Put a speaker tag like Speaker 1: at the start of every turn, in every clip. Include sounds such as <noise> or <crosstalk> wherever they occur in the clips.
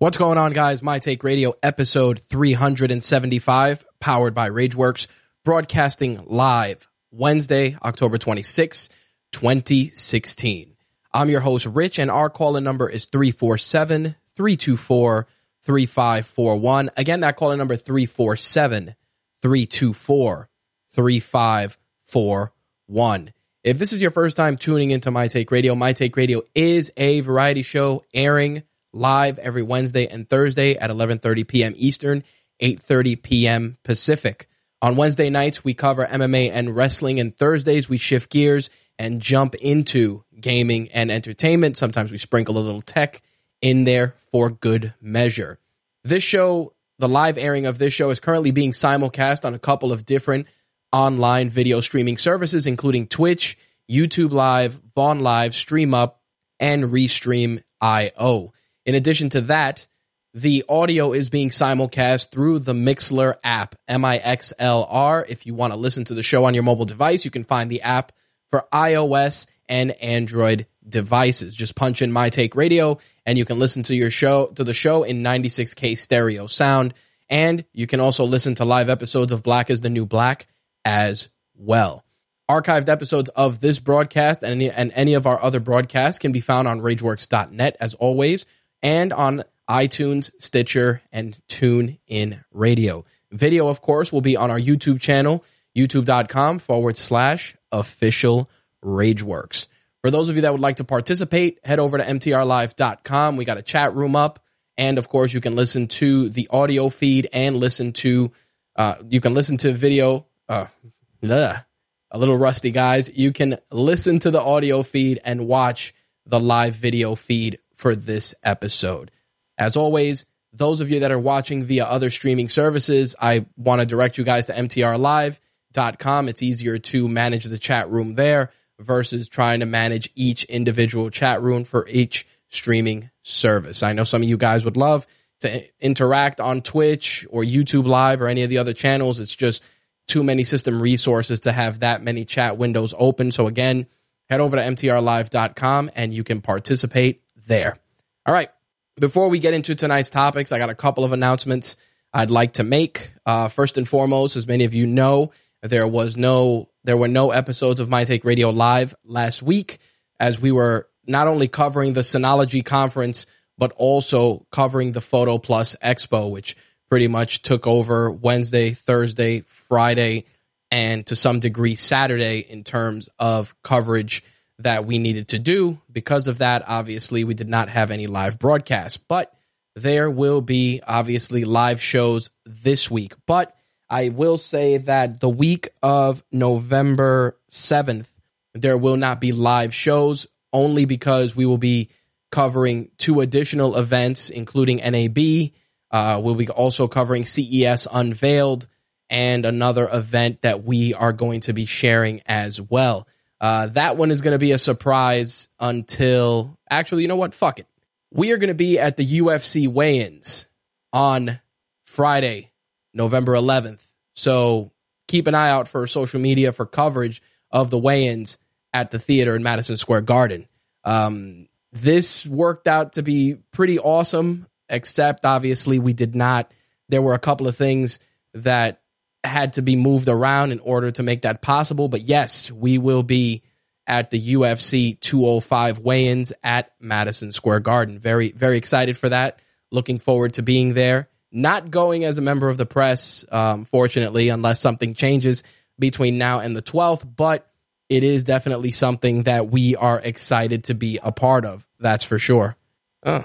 Speaker 1: What's going on, guys? My Take Radio, episode 375, powered by Rageworks, broadcasting live Wednesday, October 26, 2016. I'm your host, Rich, and our calling number is 347 324 3541. Again, that calling number 347 324 3541. If this is your first time tuning into My Take Radio, My Take Radio is a variety show airing live every Wednesday and Thursday at 11:30 p.m. Eastern, 8:30 p.m. Pacific. On Wednesday nights we cover MMA and wrestling and Thursdays we shift gears and jump into gaming and entertainment. Sometimes we sprinkle a little tech in there for good measure. This show, the live airing of this show is currently being simulcast on a couple of different online video streaming services including Twitch, YouTube Live, Vaughn Live, StreamUp, and Restream IO. In addition to that, the audio is being simulcast through the Mixlr app, M I X L R. If you want to listen to the show on your mobile device, you can find the app for iOS and Android devices. Just punch in My Take Radio and you can listen to your show to the show in 96k stereo sound and you can also listen to live episodes of Black is the New Black as well. Archived episodes of this broadcast and any, and any of our other broadcasts can be found on rageworks.net as always and on iTunes, Stitcher, and TuneIn Radio. Video, of course, will be on our YouTube channel, youtube.com forward slash official Rageworks. For those of you that would like to participate, head over to mtrlive.com. We got a chat room up. And of course, you can listen to the audio feed and listen to, uh, you can listen to video, uh, bleh, a little rusty, guys. You can listen to the audio feed and watch the live video feed for this episode. As always, those of you that are watching via other streaming services, I want to direct you guys to mtrlive.com. It's easier to manage the chat room there versus trying to manage each individual chat room for each streaming service. I know some of you guys would love to interact on Twitch or YouTube Live or any of the other channels. It's just too many system resources to have that many chat windows open. So again, head over to mtrlive.com and you can participate there. All right. Before we get into tonight's topics, I got a couple of announcements I'd like to make. Uh, first and foremost, as many of you know, there was no there were no episodes of My Take Radio live last week as we were not only covering the Synology conference but also covering the Photo Plus Expo, which pretty much took over Wednesday, Thursday, Friday, and to some degree Saturday in terms of coverage that we needed to do. Because of that, obviously, we did not have any live broadcasts, but there will be obviously live shows this week. But I will say that the week of November 7th, there will not be live shows only because we will be covering two additional events, including NAB. Uh, we'll be also covering CES Unveiled and another event that we are going to be sharing as well. Uh, that one is going to be a surprise until actually, you know what? Fuck it. We are going to be at the UFC weigh ins on Friday, November 11th. So keep an eye out for social media for coverage of the weigh-ins at the theater in Madison Square Garden. Um, this worked out to be pretty awesome, except obviously we did not. There were a couple of things that had to be moved around in order to make that possible. But yes, we will be at the UFC 205 weigh-ins at Madison Square Garden. Very, very excited for that. Looking forward to being there. Not going as a member of the press, um, fortunately, unless something changes between now and the 12th, but it is definitely something that we are excited to be a part of. That's for sure. Oh,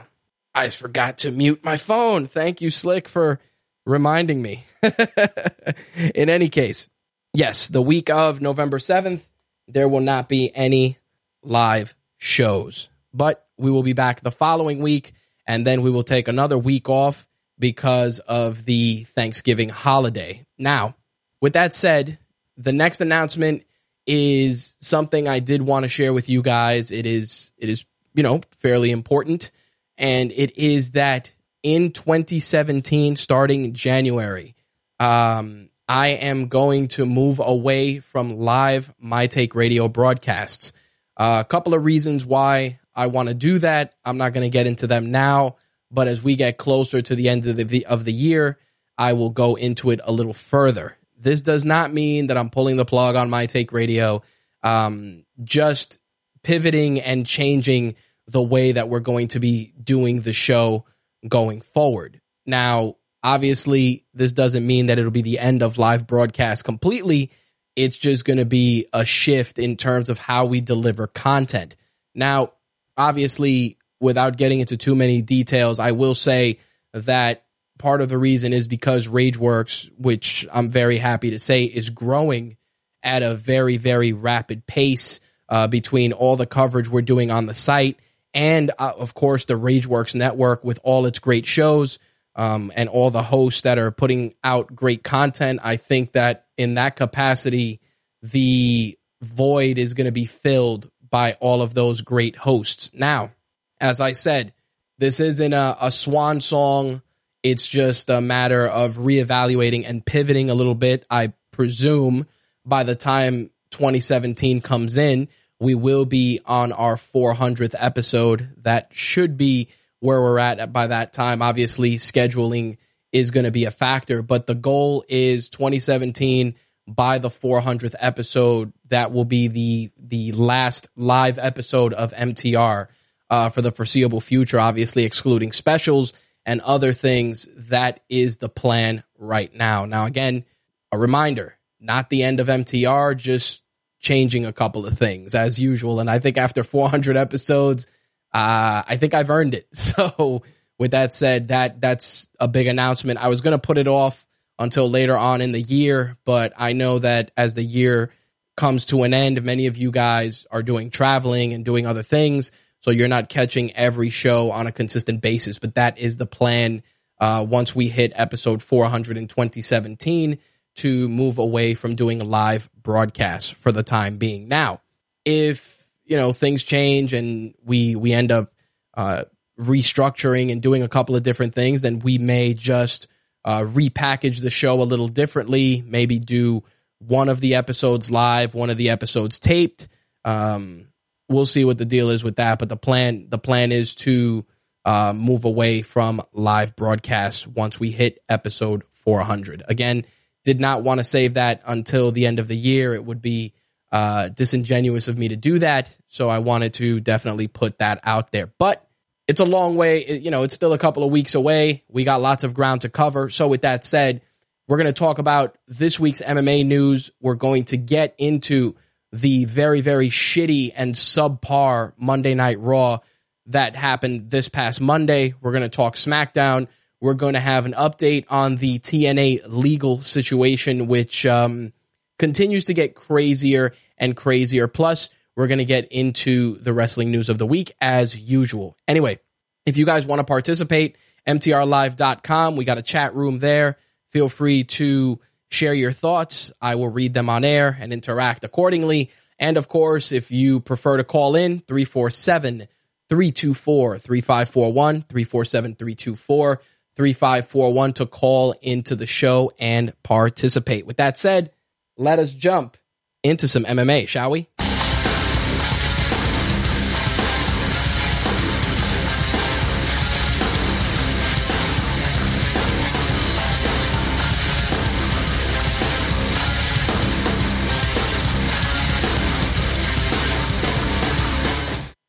Speaker 1: I forgot to mute my phone. Thank you, Slick, for reminding me. <laughs> In any case, yes, the week of November 7th, there will not be any live shows, but we will be back the following week, and then we will take another week off because of the Thanksgiving holiday. Now, with that said, the next announcement is something I did want to share with you guys. It is it is, you know, fairly important and it is that in 2017 starting January, um I am going to move away from live My Take radio broadcasts. Uh, a couple of reasons why I want to do that. I'm not going to get into them now, but as we get closer to the end of the of the year, I will go into it a little further. This does not mean that I'm pulling the plug on my take radio. Um, just pivoting and changing the way that we're going to be doing the show going forward. Now, obviously, this doesn't mean that it'll be the end of live broadcast completely. It's just going to be a shift in terms of how we deliver content. Now, obviously, without getting into too many details, I will say that part of the reason is because Rageworks, which I'm very happy to say is growing at a very, very rapid pace uh, between all the coverage we're doing on the site and, uh, of course, the Rageworks network with all its great shows um, and all the hosts that are putting out great content. I think that in that capacity, the void is going to be filled by all of those great hosts. Now, as I said, this isn't a, a swan song it's just a matter of reevaluating and pivoting a little bit. I presume by the time 2017 comes in, we will be on our 400th episode. That should be where we're at by that time. Obviously, scheduling is going to be a factor, but the goal is 2017 by the 400th episode. That will be the the last live episode of MTR uh, for the foreseeable future. Obviously, excluding specials and other things. That is the plan right now. Now, again, a reminder not the end of MTR, just changing a couple of things as usual. And I think after 400 episodes, uh, I think I've earned it. <laughs> So, with that said, that that's a big announcement. I was going to put it off until later on in the year, but I know that as the year comes to an end, many of you guys are doing traveling and doing other things. So you're not catching every show on a consistent basis, but that is the plan uh, once we hit episode 400 in 2017 to move away from doing live broadcasts for the time being. Now, if you know things change and we we end up uh, restructuring and doing a couple of different things, then we may just uh, repackage the show a little differently. Maybe do one of the episodes live, one of the episodes taped. Um, we'll see what the deal is with that. But the plan the plan is to uh, move away from live broadcasts once we hit episode 400. Again, did not want to save that until the end of the year. It would be uh, disingenuous of me to do that. So I wanted to definitely put that out there. But it's a long way. You know, it's still a couple of weeks away. We got lots of ground to cover. So with that said, we're going to talk about this week's MMA news. We're going to get into the very, very shitty and subpar Monday Night Raw that happened this past Monday. We're going to talk SmackDown. We're going to have an update on the TNA legal situation, which um, continues to get crazier and crazier. Plus, we're going to get into the wrestling news of the week as usual. Anyway, if you guys want to participate, mtrlive.com. We got a chat room there. Feel free to share your thoughts. I will read them on air and interact accordingly. And of course, if you prefer to call in, 347 324 3541, 347 324 3541 to call into the show and participate. With that said, let us jump into some MMA, shall we?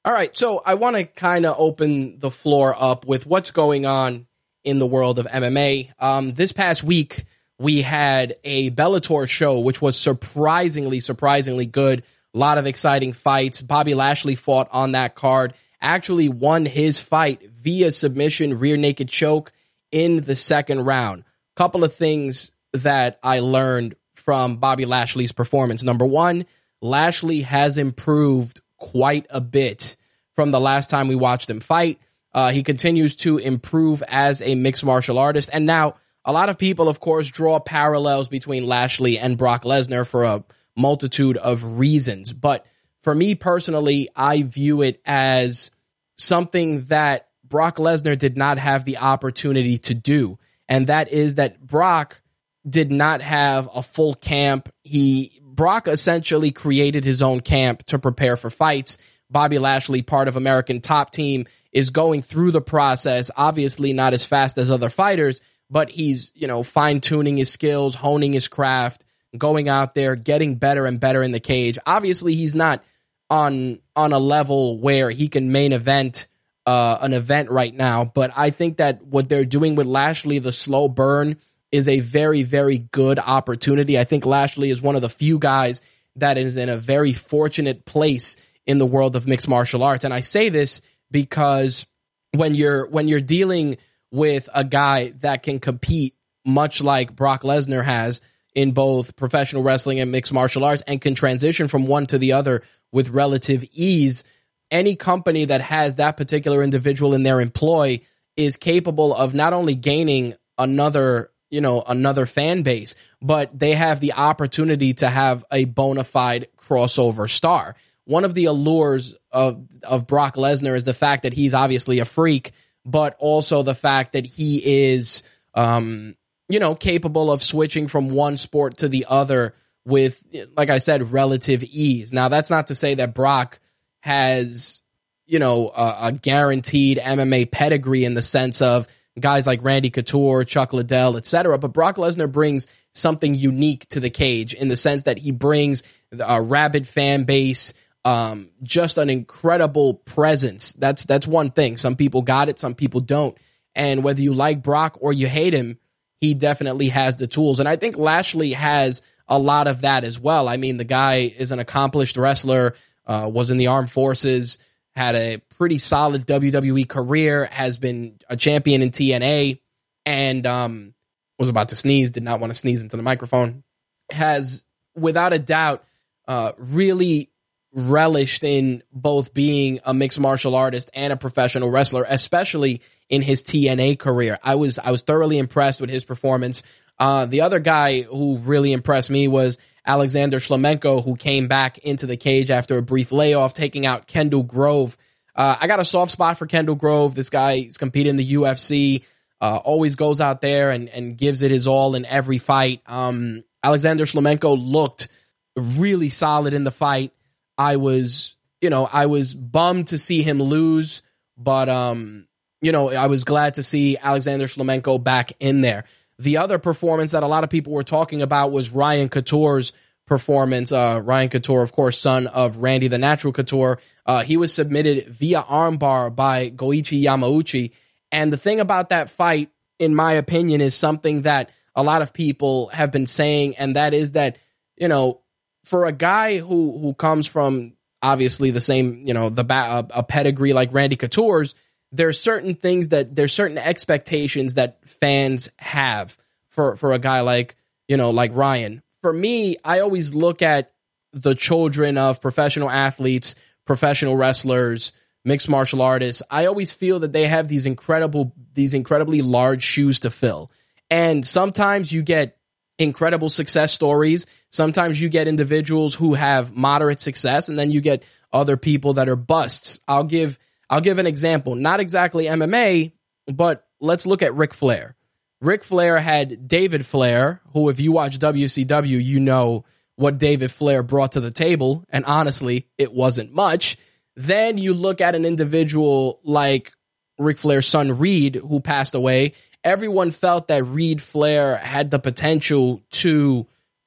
Speaker 1: All right, so I want to kind of open the floor up with what's going on in the world of MMA. Um, this past week, we had a Bellator show, which was surprisingly, surprisingly good. A lot of exciting fights. Bobby Lashley fought on that card, actually won his fight via submission, rear naked choke in the second round. Couple of things that I learned from Bobby Lashley's performance. Number one, Lashley has improved quite a bit from the last time we watched him fight. Uh, he continues to improve as a mixed martial artist. And now, a lot of people, of course, draw parallels between Lashley and Brock Lesnar for a multitude of reasons. But for me personally, I view it as something that Brock Lesnar did not have the opportunity to do. And that is that Brock did not have a full camp. He Brock essentially created his own camp to prepare for fights. Bobby Lashley, part of American Top Team, is going through the process. Obviously, not as fast as other fighters, but he's, you know, fine tuning his skills, honing his craft, going out there, getting better and better in the cage. Obviously, he's not on on a level where he can main event uh, an event right now, but I think that what they're doing with Lashley, the slow burn, is a very, very good opportunity. I think Lashley is one of the few guys that is in a very fortunate place in the world of mixed martial arts. And I say this because when you're when you're dealing with a guy that can compete much like Brock Lesnar has in both professional wrestling and mixed martial arts and can transition from one to the other with relative ease, any company that has that particular individual in their employ is capable of not only gaining another you know another fan base but they have the opportunity to have a bona fide crossover star one of the allures of of Brock Lesnar is the fact that he's obviously a freak but also the fact that he is um you know capable of switching from one sport to the other with like I said relative ease now that's not to say that Brock has you know a, a guaranteed MMA pedigree in the sense of guys like Randy Couture, Chuck Liddell, etc. But Brock Lesnar brings something unique to the cage in the sense that he brings a rabid fan base, um, just an incredible presence. That's that's one thing. Some people got it, some people don't. And whether you like Brock or you hate him, he definitely has the tools. And I think Lashley has a lot of that as well. I mean, the guy is an accomplished wrestler, uh, was in the armed forces, had a pretty solid WWE career, has been a champion in TNA, and um, was about to sneeze, did not want to sneeze into the microphone. Has, without a doubt, uh, really relished in both being a mixed martial artist and a professional wrestler, especially in his TNA career. I was I was thoroughly impressed with his performance. Uh, the other guy who really impressed me was Alexander Shlemenko, who came back into the cage after a brief layoff, taking out Kendall Grove. Uh, I got a soft spot for Kendall Grove. This guy is competing in the UFC, uh, always goes out there and, and gives it his all in every fight. Um, Alexander Shlemenko looked really solid in the fight. I was, you know, I was bummed to see him lose, but, um, you know, I was glad to see Alexander Shlemenko back in there. The other performance that a lot of people were talking about was Ryan Couture's performance. Uh, Ryan Couture, of course, son of Randy the Natural Couture. Uh, he was submitted via armbar by Goichi Yamauchi. And the thing about that fight, in my opinion, is something that a lot of people have been saying, and that is that, you know, for a guy who who comes from obviously the same, you know, the a, a pedigree like Randy Couture's, there's certain things that there's certain expectations that fans have for for a guy like you know like Ryan. For me, I always look at the children of professional athletes, professional wrestlers, mixed martial artists. I always feel that they have these incredible these incredibly large shoes to fill. And sometimes you get incredible success stories. Sometimes you get individuals who have moderate success and then you get other people that are busts. I'll give I'll give an example, not exactly MMA, but let's look at Ric Flair. Ric Flair had David Flair, who, if you watch WCW, you know what David Flair brought to the table, and honestly, it wasn't much. Then you look at an individual like Ric Flair's son Reed, who passed away. Everyone felt that Reed Flair had the potential to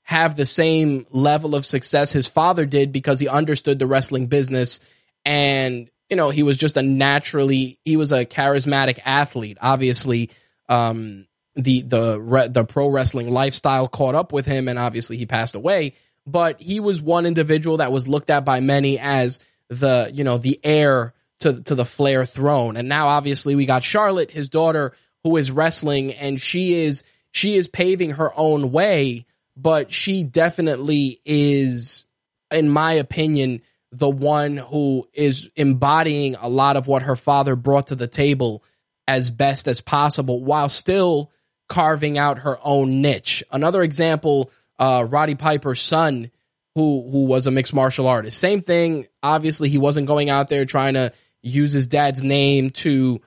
Speaker 1: have the same level of success his father did because he understood the wrestling business and you know he was just a naturally he was a charismatic athlete obviously um the the the pro wrestling lifestyle caught up with him, and obviously he passed away. But he was one individual that was looked at by many as the you know the heir to to the Flair throne. And now obviously we got Charlotte, his daughter, who is wrestling, and she is she is paving her own way. But she definitely is, in my opinion, the one who is embodying a lot of what her father brought to the table as best as possible, while still carving out her own niche. Another example, uh, Roddy Piper's son, who who was a mixed martial artist. Same thing. Obviously, he wasn't going out there trying to use his dad's name to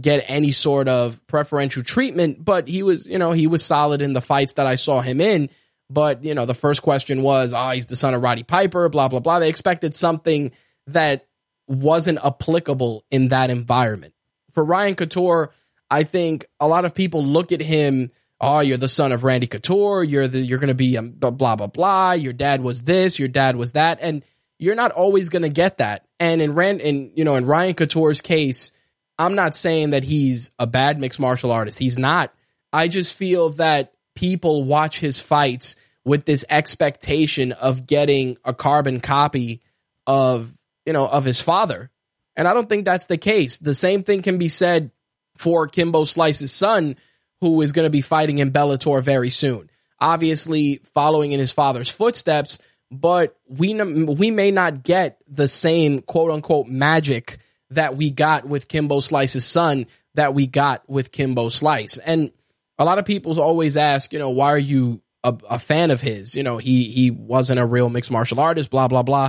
Speaker 1: get any sort of preferential treatment, but he was, you know, he was solid in the fights that I saw him in. But, you know, the first question was, oh, he's the son of Roddy Piper, blah, blah, blah. They expected something that wasn't applicable in that environment. For Ryan Couture, I think a lot of people look at him. Oh, you're the son of Randy Couture. You're the you're going to be blah blah blah. Your dad was this. Your dad was that, and you're not always going to get that. And in Rand, in you know, in Ryan Couture's case, I'm not saying that he's a bad mixed martial artist. He's not. I just feel that people watch his fights with this expectation of getting a carbon copy of you know of his father, and I don't think that's the case. The same thing can be said for Kimbo Slice's son, who is going to be fighting in Bellator very soon. Obviously, following in his father's footsteps, but we we may not get the same quote unquote magic that we got with Kimbo Slice's son that we got with Kimbo Slice. And a lot of people always ask, you know, why are you a, a fan of his? You know, he he wasn't a real mixed martial artist, blah blah blah.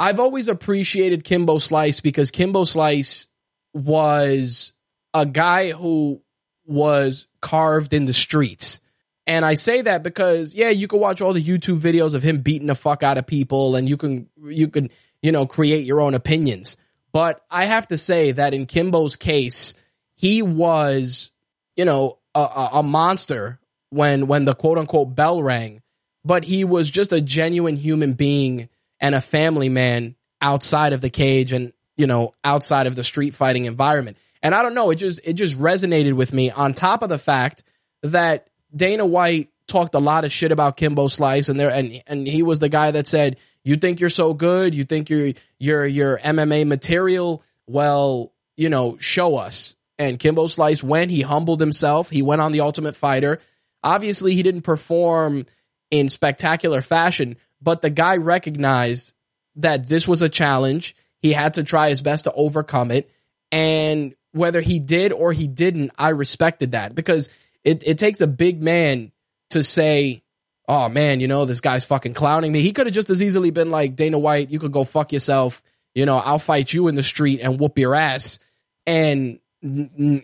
Speaker 1: I've always appreciated Kimbo Slice because Kimbo Slice was a guy who was carved in the streets. And I say that because yeah, you can watch all the YouTube videos of him beating the fuck out of people and you can you can, you know, create your own opinions. But I have to say that in Kimbo's case, he was, you know, a, a monster when when the quote unquote bell rang, but he was just a genuine human being and a family man outside of the cage and, you know, outside of the street fighting environment. And I don't know, it just it just resonated with me on top of the fact that Dana White talked a lot of shit about Kimbo Slice and there and and he was the guy that said, "You think you're so good? You think you're you're you're MMA material? Well, you know, show us." And Kimbo Slice went, he humbled himself, he went on the Ultimate Fighter. Obviously, he didn't perform in spectacular fashion, but the guy recognized that this was a challenge. He had to try his best to overcome it. And whether he did or he didn't, I respected that because it, it takes a big man to say, oh man, you know, this guy's fucking clowning me. He could have just as easily been like, Dana White, you could go fuck yourself. You know, I'll fight you in the street and whoop your ass. And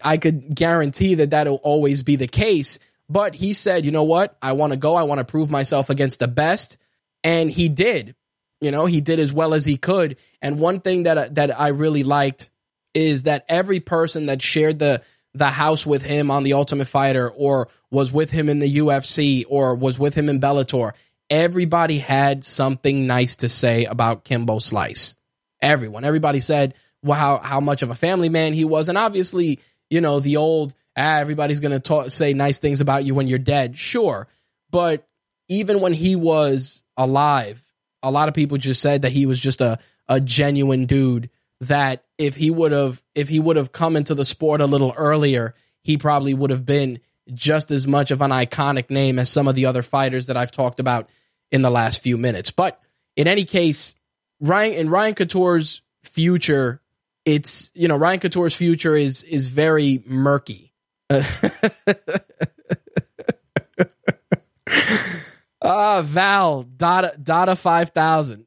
Speaker 1: I could guarantee that that'll always be the case. But he said, you know what? I want to go. I want to prove myself against the best. And he did. You know, he did as well as he could. And one thing that uh, that I really liked is that every person that shared the the house with him on the Ultimate Fighter or was with him in the UFC or was with him in Bellator, everybody had something nice to say about Kimbo Slice. Everyone, everybody said how how much of a family man he was, and obviously, you know, the old ah, everybody's gonna talk, say nice things about you when you're dead, sure, but even when he was alive, a lot of people just said that he was just a a genuine dude that if he would have if he would have come into the sport a little earlier, he probably would have been just as much of an iconic name as some of the other fighters that I've talked about in the last few minutes. But in any case, Ryan in Ryan Couture's future, it's you know Ryan Couture's future is is very murky. <laughs> Ah, uh, Val Dada Dada five thousand.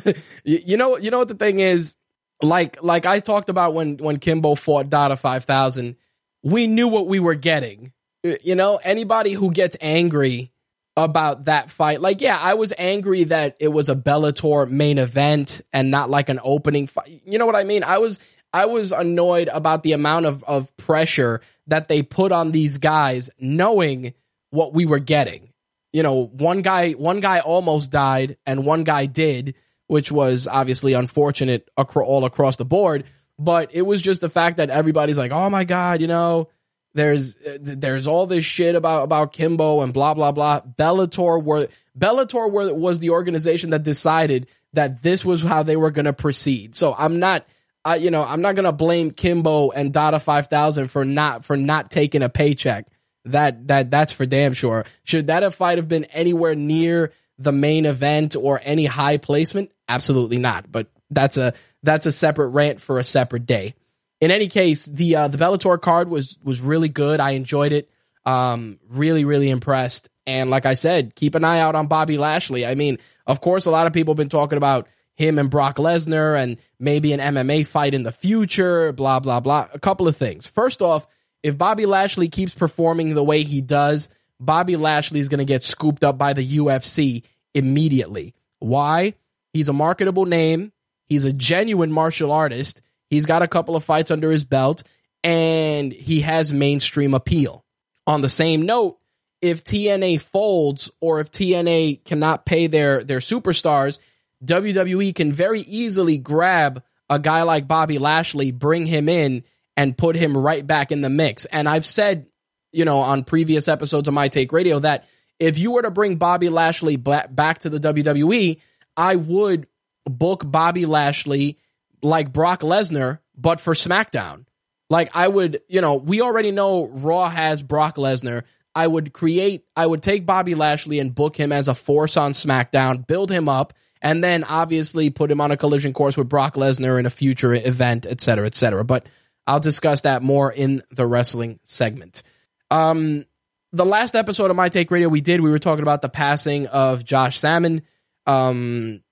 Speaker 1: <laughs> you know you know what the thing is like like I talked about when when Kimbo fought Dada 5000, we knew what we were getting. You know, anybody who gets angry about that fight. Like, yeah, I was angry that it was a Bellator main event and not like an opening fight. You know what I mean? I was I was annoyed about the amount of, of pressure that they put on these guys knowing what we were getting. You know, one guy one guy almost died and one guy did, which was obviously unfortunate acro- all across the board, but it was just the fact that everybody's like, "Oh my god, you know, there's there's all this shit about about Kimbo and blah blah blah. Bellator were Bellator were, was the organization that decided that this was how they were going to proceed. So I'm not I you know, I'm not going to blame Kimbo and Dada 5000 for not for not taking a paycheck. That that that's for damn sure. Should that fight have been anywhere near the main event or any high placement? Absolutely not. But that's a that's a separate rant for a separate day in any case, the uh, the Bellator card was was really good. I enjoyed it. Um, really, really impressed. And like I said, keep an eye out on Bobby Lashley. I mean, of course, a lot of people have been talking about him and Brock Lesnar and maybe an MMA fight in the future. Blah blah blah. A couple of things. First off, if Bobby Lashley keeps performing the way he does, Bobby Lashley is going to get scooped up by the UFC immediately. Why? He's a marketable name. He's a genuine martial artist He's got a couple of fights under his belt and he has mainstream appeal. On the same note, if TNA folds or if TNA cannot pay their their superstars, WWE can very easily grab a guy like Bobby Lashley, bring him in and put him right back in the mix. And I've said, you know, on previous episodes of My Take Radio that if you were to bring Bobby Lashley back to the WWE, I would book Bobby Lashley like Brock Lesnar, but for SmackDown. Like I would, you know, we already know Raw has Brock Lesnar. I would create, I would take Bobby Lashley and book him as a force on SmackDown, build him up, and then obviously put him on a collision course with Brock Lesnar in a future event, et cetera, et cetera. But I'll discuss that more in the wrestling segment. Um, the last episode of My Take Radio we did, we were talking about the passing of Josh Samman. Um,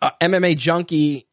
Speaker 1: uh, MMA Junkie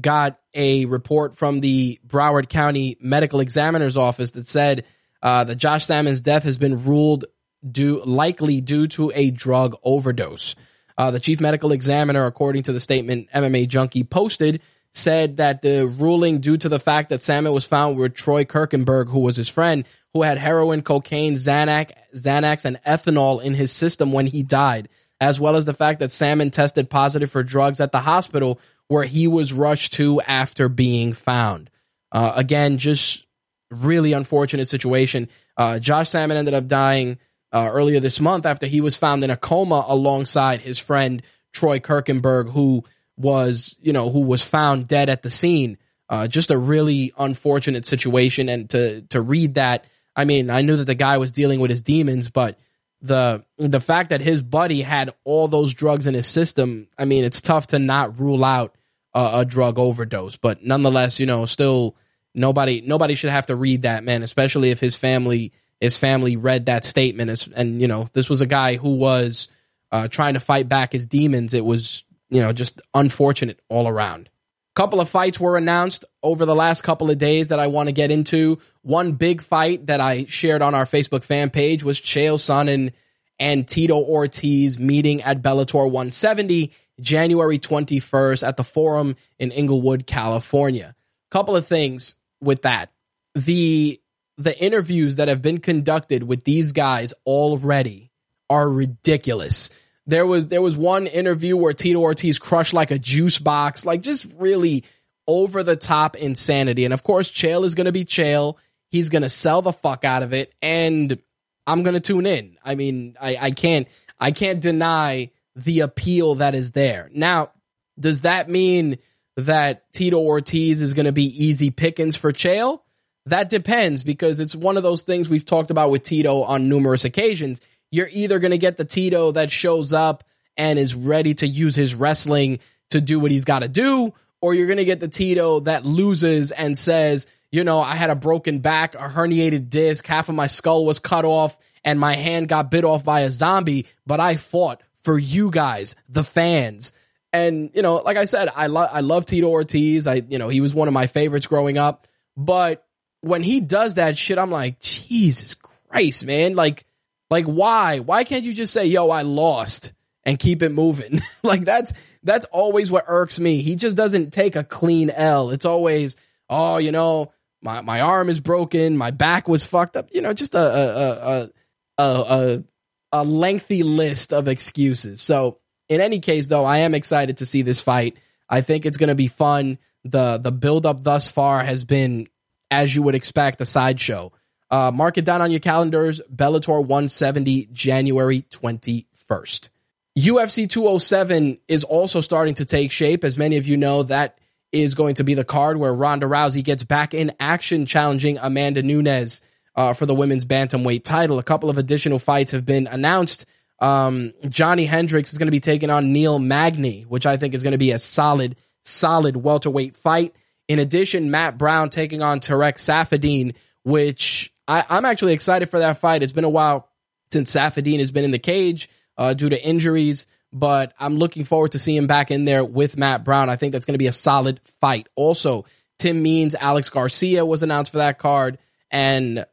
Speaker 1: got a report from the Broward County Medical Examiner's Office that said uh, that Josh Samman's death has been ruled due likely due to a drug overdose. Uh, the chief medical examiner, according to the statement MMA Junkie posted, said that the ruling due to the fact that Samman was found with Troy Kirkenberg, who was his friend, who had heroin, cocaine, Xanax, Xanax, and ethanol in his system when he died, as well as the fact that Samman tested positive for drugs at the hospital where he was rushed to after being found. Uh, again, just really unfortunate situation. Uh, Josh Samman ended up dying uh, earlier this month after he was found in a coma alongside his friend Troy Kirkenberg, who was, you know, who was found dead at the scene. Uh, just a really unfortunate situation. And to to read that, I mean, I knew that the guy was dealing with his demons, but the the fact that his buddy had all those drugs in his system, I mean, it's tough to not rule out a, a drug overdose. But nonetheless, you know, still nobody nobody should have to read that man, especially if his family his family read that statement. And you know, this was a guy who was uh, trying to fight back his demons. It was you know just unfortunate all around. Couple of fights were announced over the last couple of days that I want to get into. One big fight that I shared on our Facebook fan page was Chael Sonnen and Tito Ortiz meeting at Bellator 170 January 21st at the Forum in Inglewood, California. Couple of things with that. The the interviews that have been conducted with these guys already are ridiculous. There was there was one interview where Tito Ortiz crushed like a juice box, like just really over the top insanity. And of course, Chael is going to be Chael. He's going to sell the fuck out of it, and I'm going to tune in. I mean, I, I can't I can't deny the appeal that is there. Now, does that mean that Tito Ortiz is going to be easy pickings for Chael? That depends because it's one of those things we've talked about with Tito on numerous occasions. You're either going to get the Tito that shows up and is ready to use his wrestling to do what he's got to do, or you're going to get the Tito that loses and says, you know, I had a broken back, a herniated disc, half of my skull was cut off, and my hand got bit off by a zombie, but I fought for you guys, the fans. And, you know, like I said, I love I love Tito Ortiz. I, you know, he was one of my favorites growing up. But when he does that shit, I'm like, Jesus Christ, man. Like, Like why? Why can't you just say, "Yo, I lost." and keep it moving. <laughs> like that's that's always what irks me. He just doesn't take a clean L. It's always, oh, you know, my my arm is broken, my back was fucked up. You know, just a a a a a, a lengthy list of excuses. So in any case, though, I am excited to see this fight. I think it's going to be fun. the The build up thus far has been, as you would expect, a sideshow. Uh, mark it down on your calendars. Bellator 170, January 21st. UFC 207 is also starting to take shape. As many of you know, that is going to be the card where Ronda Rousey gets back in action challenging Amanda Nunes uh, for the women's bantamweight title. A couple of additional fights have been announced. Um, Johnny Hendricks is going to be taking on Neil Magny, which I think is going to be a solid, solid welterweight fight. In addition, Matt Brown taking on Tarec Saffiedine, which I, I'm actually excited for that fight. It's been a while since Saffiedine has been in the cage uh, due to injuries, but I'm looking forward to seeing him back in there with Matt Brown. I think that's going to be a solid fight. Also, Tim Means, Alex Garcia was announced for that card, and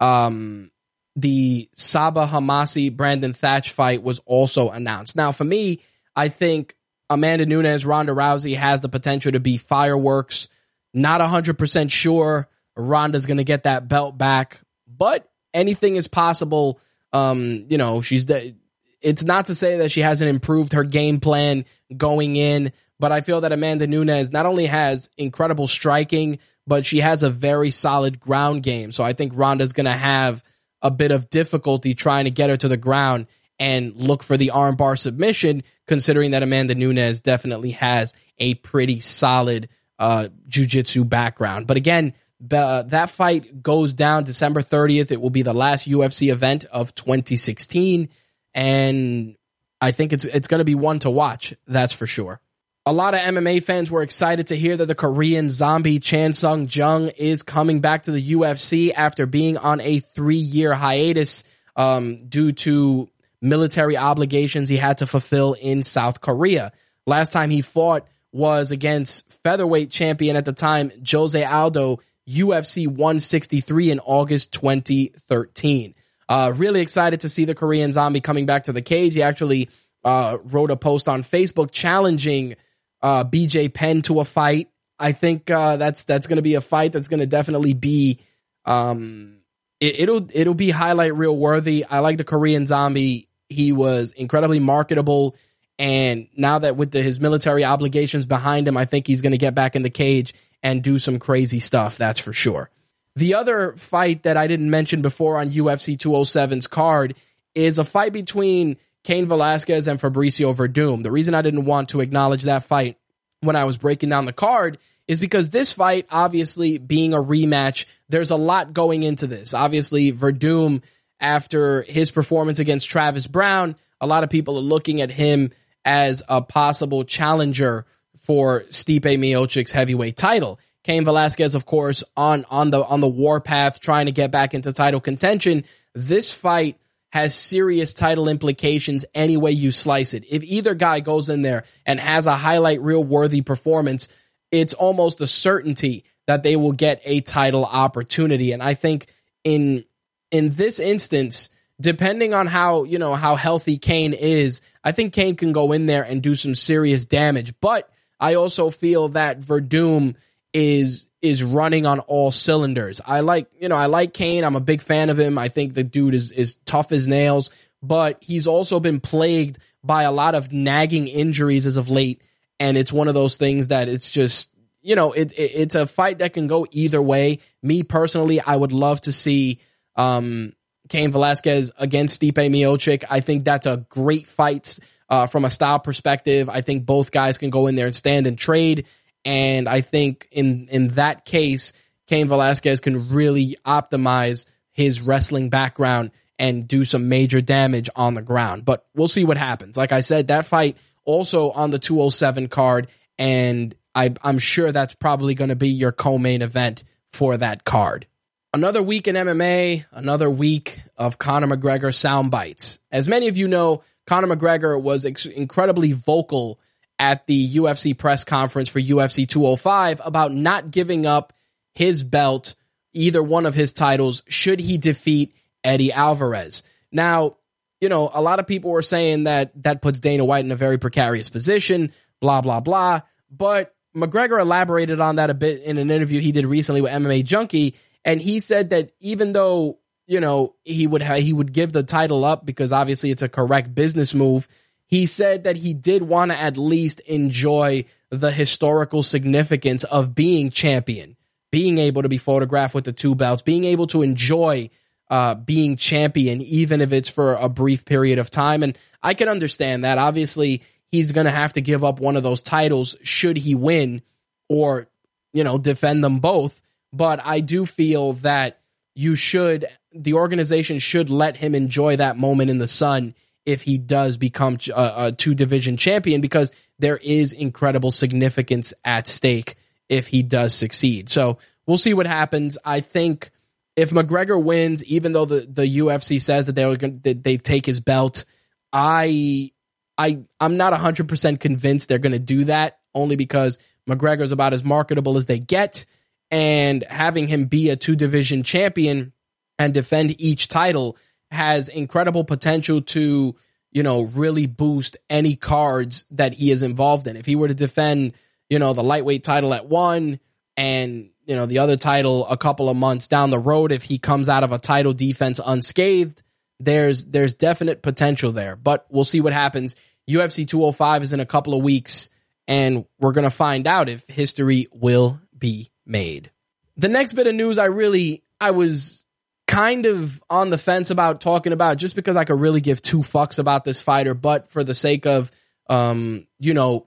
Speaker 1: um, the Sabah Homasi Brandon Thatch fight was also announced. Now, for me, I think Amanda Nunes, Ronda Rousey has the potential to be fireworks. Not 100% sure Ronda's going to get that belt back, but anything is possible. Um, you know, she's de- it's not to say that she hasn't improved her game plan going in, but I feel that Amanda Nunes not only has incredible striking, but she has a very solid ground game. So I think Ronda's going to have a bit of difficulty trying to get her to the ground and look for the armbar submission, considering that Amanda Nunes definitely has a pretty solid uh, jujitsu background. But again, uh, that fight goes down December 30th. It will be the last UFC event of 2016 and I think it's it's going to be one to watch. That's for sure. A lot of MMA fans were excited to hear that the Korean zombie Chan Sung Jung is coming back to the UFC after being on a three year hiatus um, due to military obligations he had to fulfill in South Korea. Last time he fought was against featherweight champion at the time, Jose Aldo, UFC 163 in August 2013. Uh, really excited to see the Korean zombie coming back to the cage. He actually uh, wrote a post on Facebook challenging uh, BJ Penn to a fight. I think uh, that's that's going to be a fight that's going to definitely be um, it, will it'll be highlight reel worthy. I like the Korean zombie. He was incredibly marketable, and now that with the, his military obligations behind him, I think he's going to get back in the cage and do some crazy stuff. That's for sure. The other fight that I didn't mention before on UFC 207's card is a fight between Cain Velasquez and Fabricio Werdum. The reason I didn't want to acknowledge that fight when I was breaking down the card is because this fight, obviously being a rematch, there's a lot going into this. Obviously, Werdum, after his performance against Travis Browne, a lot of people are looking at him as a possible challenger for Stipe Miocic's heavyweight title. Cain Velasquez, of course, on on the on the warpath, trying to get back into title contention. This fight has serious title implications any way you slice it. If either guy goes in there and has a highlight reel worthy performance, it's almost a certainty that they will get a title opportunity. And I think in in this instance, depending on how, you know, how healthy Cain is, I think Cain can go in there and do some serious damage. But I also feel that Werdum is is running on all cylinders. I like, you know, I like Cain. I'm a big fan of him. I think the dude is is tough as nails, but he's also been plagued by a lot of nagging injuries as of late, and it's one of those things that it's just, you know, it, it it's a fight that can go either way. Me personally, I would love to see um Cain Velasquez against Stipe Miocic. I think that's a great fight uh, from a style perspective. I think both guys can go in there and stand and trade. And I think in in that case, Cain Velasquez can really optimize his wrestling background and do some major damage on the ground. But we'll see what happens. Like I said, that fight also on the 207 card, and I, I'm sure that's probably going to be your co-main event for that card. Another week in MMA, another week of Conor McGregor sound bites. As many of you know, Conor McGregor was ex- incredibly vocal at the UFC press conference for UFC 205 about not giving up his belt, either one of his titles, should he defeat Eddie Alvarez. Now, you know, a lot of people were saying that that puts Dana White in a very precarious position, blah, blah, blah. But McGregor elaborated on that a bit in an interview he did recently with MMA Junkie. And he said that even though, you know, he would ha- he would give the title up because obviously it's a correct business move, he said that he did want to at least enjoy the historical significance of being champion, being able to be photographed with the two belts, being able to enjoy uh, being champion, even if it's for a brief period of time. And I can understand that. Obviously, he's going to have to give up one of those titles should he win or, you know, defend them both. But I do feel that you should, the organization should let him enjoy that moment in the sun if he does become a, uh, a two division champion because there is incredible significance at stake if he does succeed. So we'll see what happens. I think if McGregor wins, even though the, the UFC says that they are going that they take his belt, I I I'm not 100% convinced they're going to do that only because McGregor's about as marketable as they get and having him be a two division champion and defend each title has incredible potential to, you know, really boost any cards that he is involved in. If he were to defend, you know, the lightweight title at one and you know, the other title a couple of months down the road if he comes out of a title defense unscathed. There's there's definite potential there, but we'll see what happens. UFC 205 is in a couple of weeks and we're to find out if history will be made. The next bit of news I really I was kind of on the fence about talking about just because I could really give two fucks about this fighter, but for the sake of um, you know,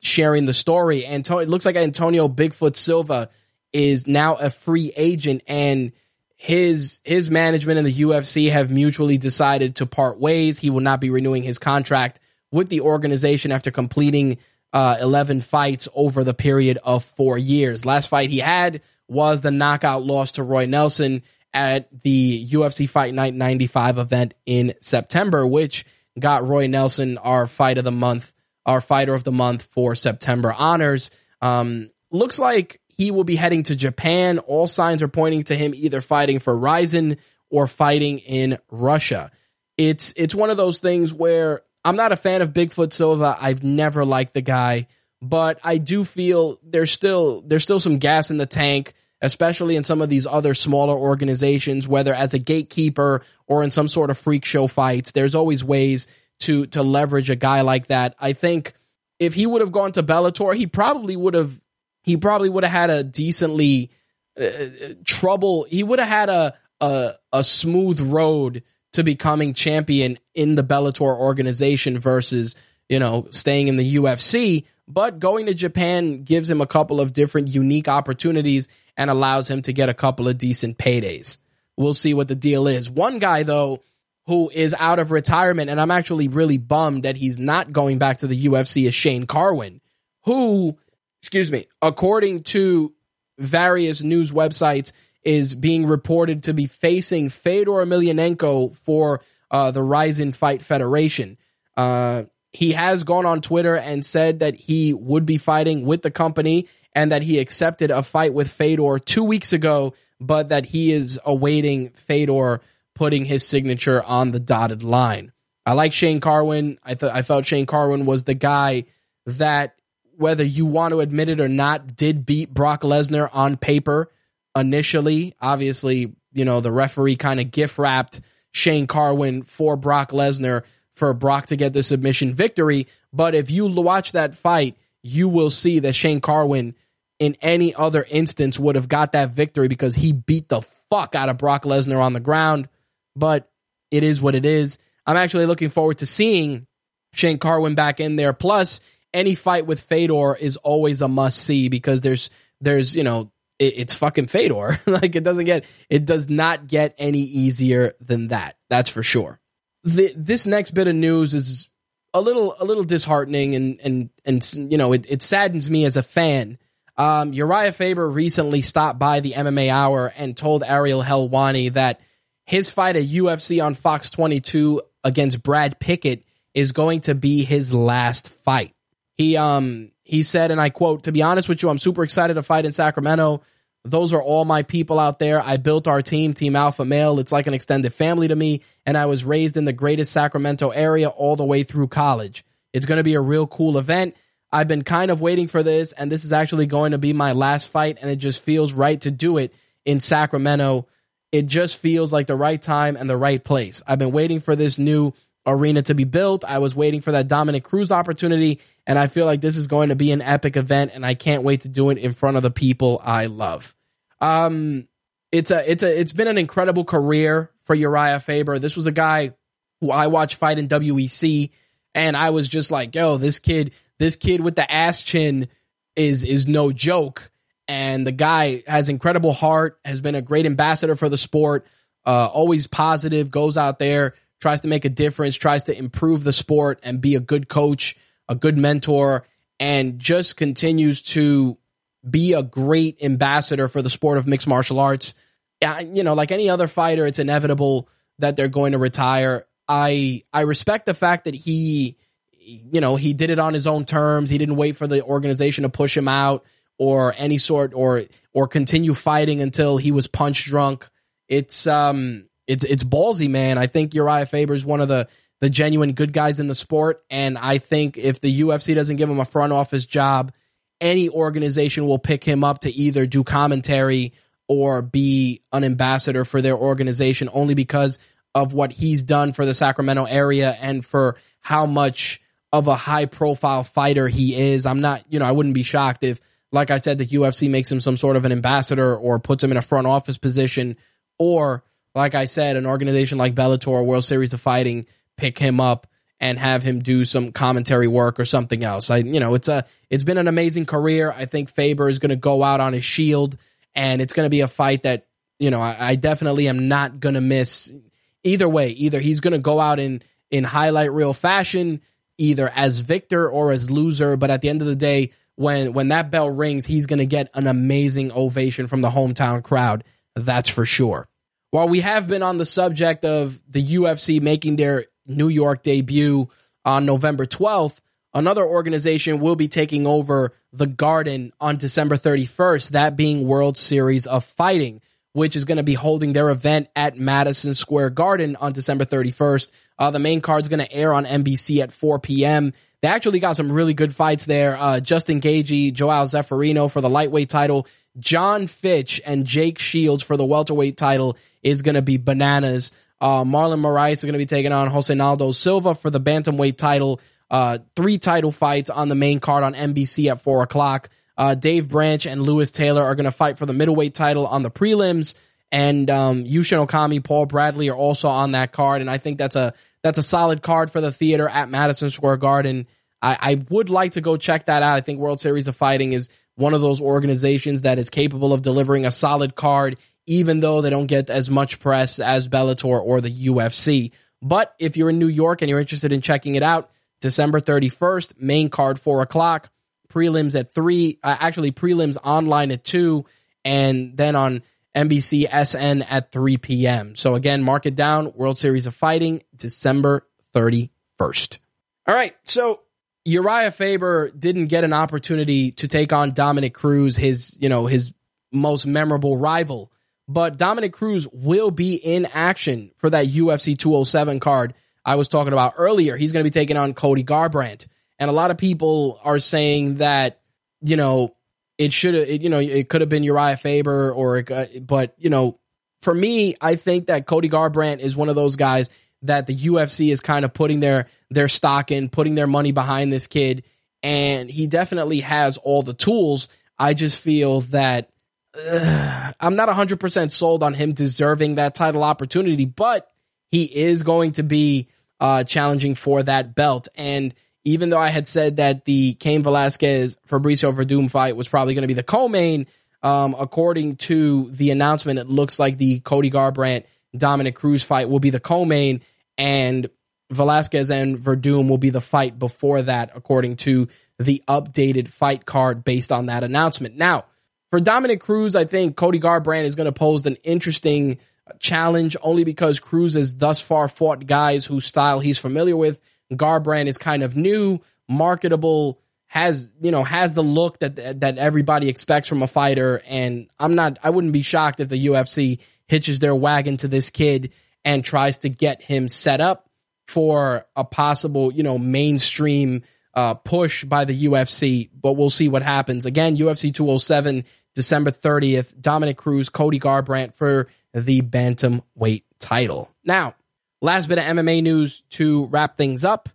Speaker 1: sharing the story, Antonio it looks like Antonio Bigfoot Silva is now a free agent and his his management and the UFC have mutually decided to part ways. He will not be renewing his contract with the organization after completing uh, 11 fights over the period of 4 years. Last fight he had was the knockout loss to Roy Nelson at the UFC Fight Night 95 event in September, which got Roy Nelson our fight of the month, our fighter of the month for September honors. Um, looks like he will be heading to Japan. All signs are pointing to him either fighting for Rizin or fighting in Russia. It's it's one of those things where I'm not a fan of Bigfoot Silva. I've never liked the guy, but I do feel there's still there's still some gas in the tank, especially in some of these other smaller organizations, whether as a gatekeeper or in some sort of freak show fights. There's always ways to to leverage a guy like that. I think if he would have gone to Bellator, he probably would have he probably would have had a decently uh, trouble. He would have had a, a a smooth road to becoming champion in the Bellator organization versus you know staying in the UFC. But going to Japan gives him a couple of different unique opportunities and allows him to get a couple of decent paydays. We'll see what the deal is. One guy though who is out of retirement, and I'm actually really bummed that he's not going back to the UFC is Shane Carwin, who excuse me, according to various news websites, is being reported to be facing Fedor Emelianenko for uh, the Rizin Fight Federation. Uh, he has gone on Twitter and said that he would be fighting with the company and that he accepted a fight with Fedor two weeks ago, but that he is awaiting Fedor putting his signature on the dotted line. I like Shane Carwin. I thought I felt Shane Carwin was the guy that whether you want to admit it or not, did beat Brock Lesnar on paper initially. Obviously, you know, the referee kind of gift wrapped Shane Carwin for Brock Lesnar for Brock to get the submission victory. But if you watch that fight, you will see that Shane Carwin in any other instance would have got that victory because he beat the fuck out of Brock Lesnar on the ground. But it is what it is. I'm actually looking forward to seeing Shane Carwin back in there. Plus, any fight with Fedor is always a must see because there's there's you know it, it's fucking Fedor. <laughs> like it doesn't get it does not get any easier than that. That's for sure. The, this next bit of news is a little a little disheartening and and and you know it, it saddens me as a fan. Um, Urijah Faber recently stopped by the MMA Hour and told Ariel Helwani that his fight at UFC on Fox 22 against Brad Pickett is going to be his last fight. He um he said, and I quote, "To be honest with you, I'm super excited to fight in Sacramento. Those are all my people out there. I built our team, Team Alpha Male. It's like an extended family to me. And I was raised in the greatest Sacramento area all the way through college. It's going to be a real cool event. I've been kind of waiting for this, and this is actually going to be my last fight, and it just feels right to do it in Sacramento. It just feels like the right time and the right place. I've been waiting for this new arena to be built. I was waiting for that Dominick Cruz opportunity, and I feel like this is going to be an epic event, and I can't wait to do it in front of the people I love. Um, it's a it's a it's been an incredible career for Urijah Faber. This was a guy who I watched fight in WEC, and I was just like, yo, this kid, this kid with the ass chin is is no joke. And the guy has incredible heart, has been a great ambassador for the sport, uh, always positive, goes out there, tries to make a difference, tries to improve the sport and be a good coach, a good mentor, and just continues to be a great ambassador for the sport of mixed martial arts. You know, like any other fighter, it's inevitable that they're going to retire. I I respect the fact that he you know, he did it on his own terms. He didn't wait for the organization to push him out or any sort or or continue fighting until he was punch drunk. It's um it's it's ballsy, man. I think Urijah Faber is one of the the genuine good guys in the sport, and I think if the UFC doesn't give him a front office job, any organization will pick him up to either do commentary or be an ambassador for their organization, only because of what he's done for the Sacramento area and for how much of a high profile fighter he is. I'm not, you know, I wouldn't be shocked if, like I said, the UFC makes him some sort of an ambassador or puts him in a front office position or like I said, an organization like Bellator World Series of Fighting pick him up and have him do some commentary work or something else. I, you know, it's a, it's been an amazing career. I think Faber is going to go out on his shield, and it's going to be a fight that, you know, I, I definitely am not going to miss. Either way, either he's going to go out in in highlight reel fashion, either as victor or as loser. But at the end of the day, when when that bell rings, he's going to get an amazing ovation from the hometown crowd. That's for sure. While we have been on the subject of the UFC making their New York debut on November 12th, another organization will be taking over the Garden on December 31st, that being World Series of Fighting, which is going to be holding their event at Madison Square Garden on December 31st. Uh, the main card is going to air on NBC at 4 p.m. They actually got some really good fights there. Uh, Justin Gaethje, Joao Zeferino for the lightweight title, John Fitch and Jake Shields for the welterweight title is going to be bananas. Uh, Marlon Moraes is going to be taking on Josenaldo Silva for the bantamweight title. Uh, three title fights on the main card on NBC at four o'clock. Uh, Dave Branch and Louis Taylor are going to fight for the middleweight title on the prelims, and um, Yushin Okami, Paul Bradley are also on that card. And I think that's a that's a solid card for the theater at Madison Square Garden. I, I would like to go check that out. I think World Series of Fighting is one of those organizations that is capable of delivering a solid card even though they don't get as much press as Bellator or the UFC. But if you're in New York and you're interested in checking it out, December 31st, main card 4 o'clock, prelims at 3, uh, actually prelims online at 2, and then on NBC SN at 3 p.m. So again, mark it down, World Series of Fighting, December 31st. All right, so Urijah Faber didn't get an opportunity to take on Dominick Cruz, his, you know, his most memorable rival but Dominick Cruz will be in action for that UFC 207 card I was talking about earlier. He's going to be taking on Cody Garbrandt. And a lot of people are saying that, you know, it should have, you know, it could have been Urijah Faber or, uh, but, you know, for me, I think that Cody Garbrandt is one of those guys that the UFC is kind of putting their, their stock in, putting their money behind this kid. And he definitely has all the tools. I just feel that uh, I'm not 100% sold on him deserving that title opportunity, but he is going to be uh, challenging for that belt. And even though I had said that the Cain Velasquez Fabricio Werdum fight was probably going to be the co-main, um, according to the announcement, it looks like the Cody Garbrandt Dominick Cruz fight will be the co-main, and Velasquez and Werdum will be the fight before that, according to the updated fight card based on that announcement. Now, for Dominick Cruz, I think Cody Garbrandt is going to pose an interesting challenge only because Cruz has thus far fought guys whose style he's familiar with. Garbrandt is kind of new, marketable, has you know has the look that that everybody expects from a fighter. And I'm not I wouldn't be shocked if the UFC hitches their wagon to this kid and tries to get him set up for a possible you know mainstream uh, push by the UFC but we'll see what happens. Again UFC 207 December 30th Dominick Cruz Cody Garbrandt for the bantamweight title now last bit of MMA news to wrap things up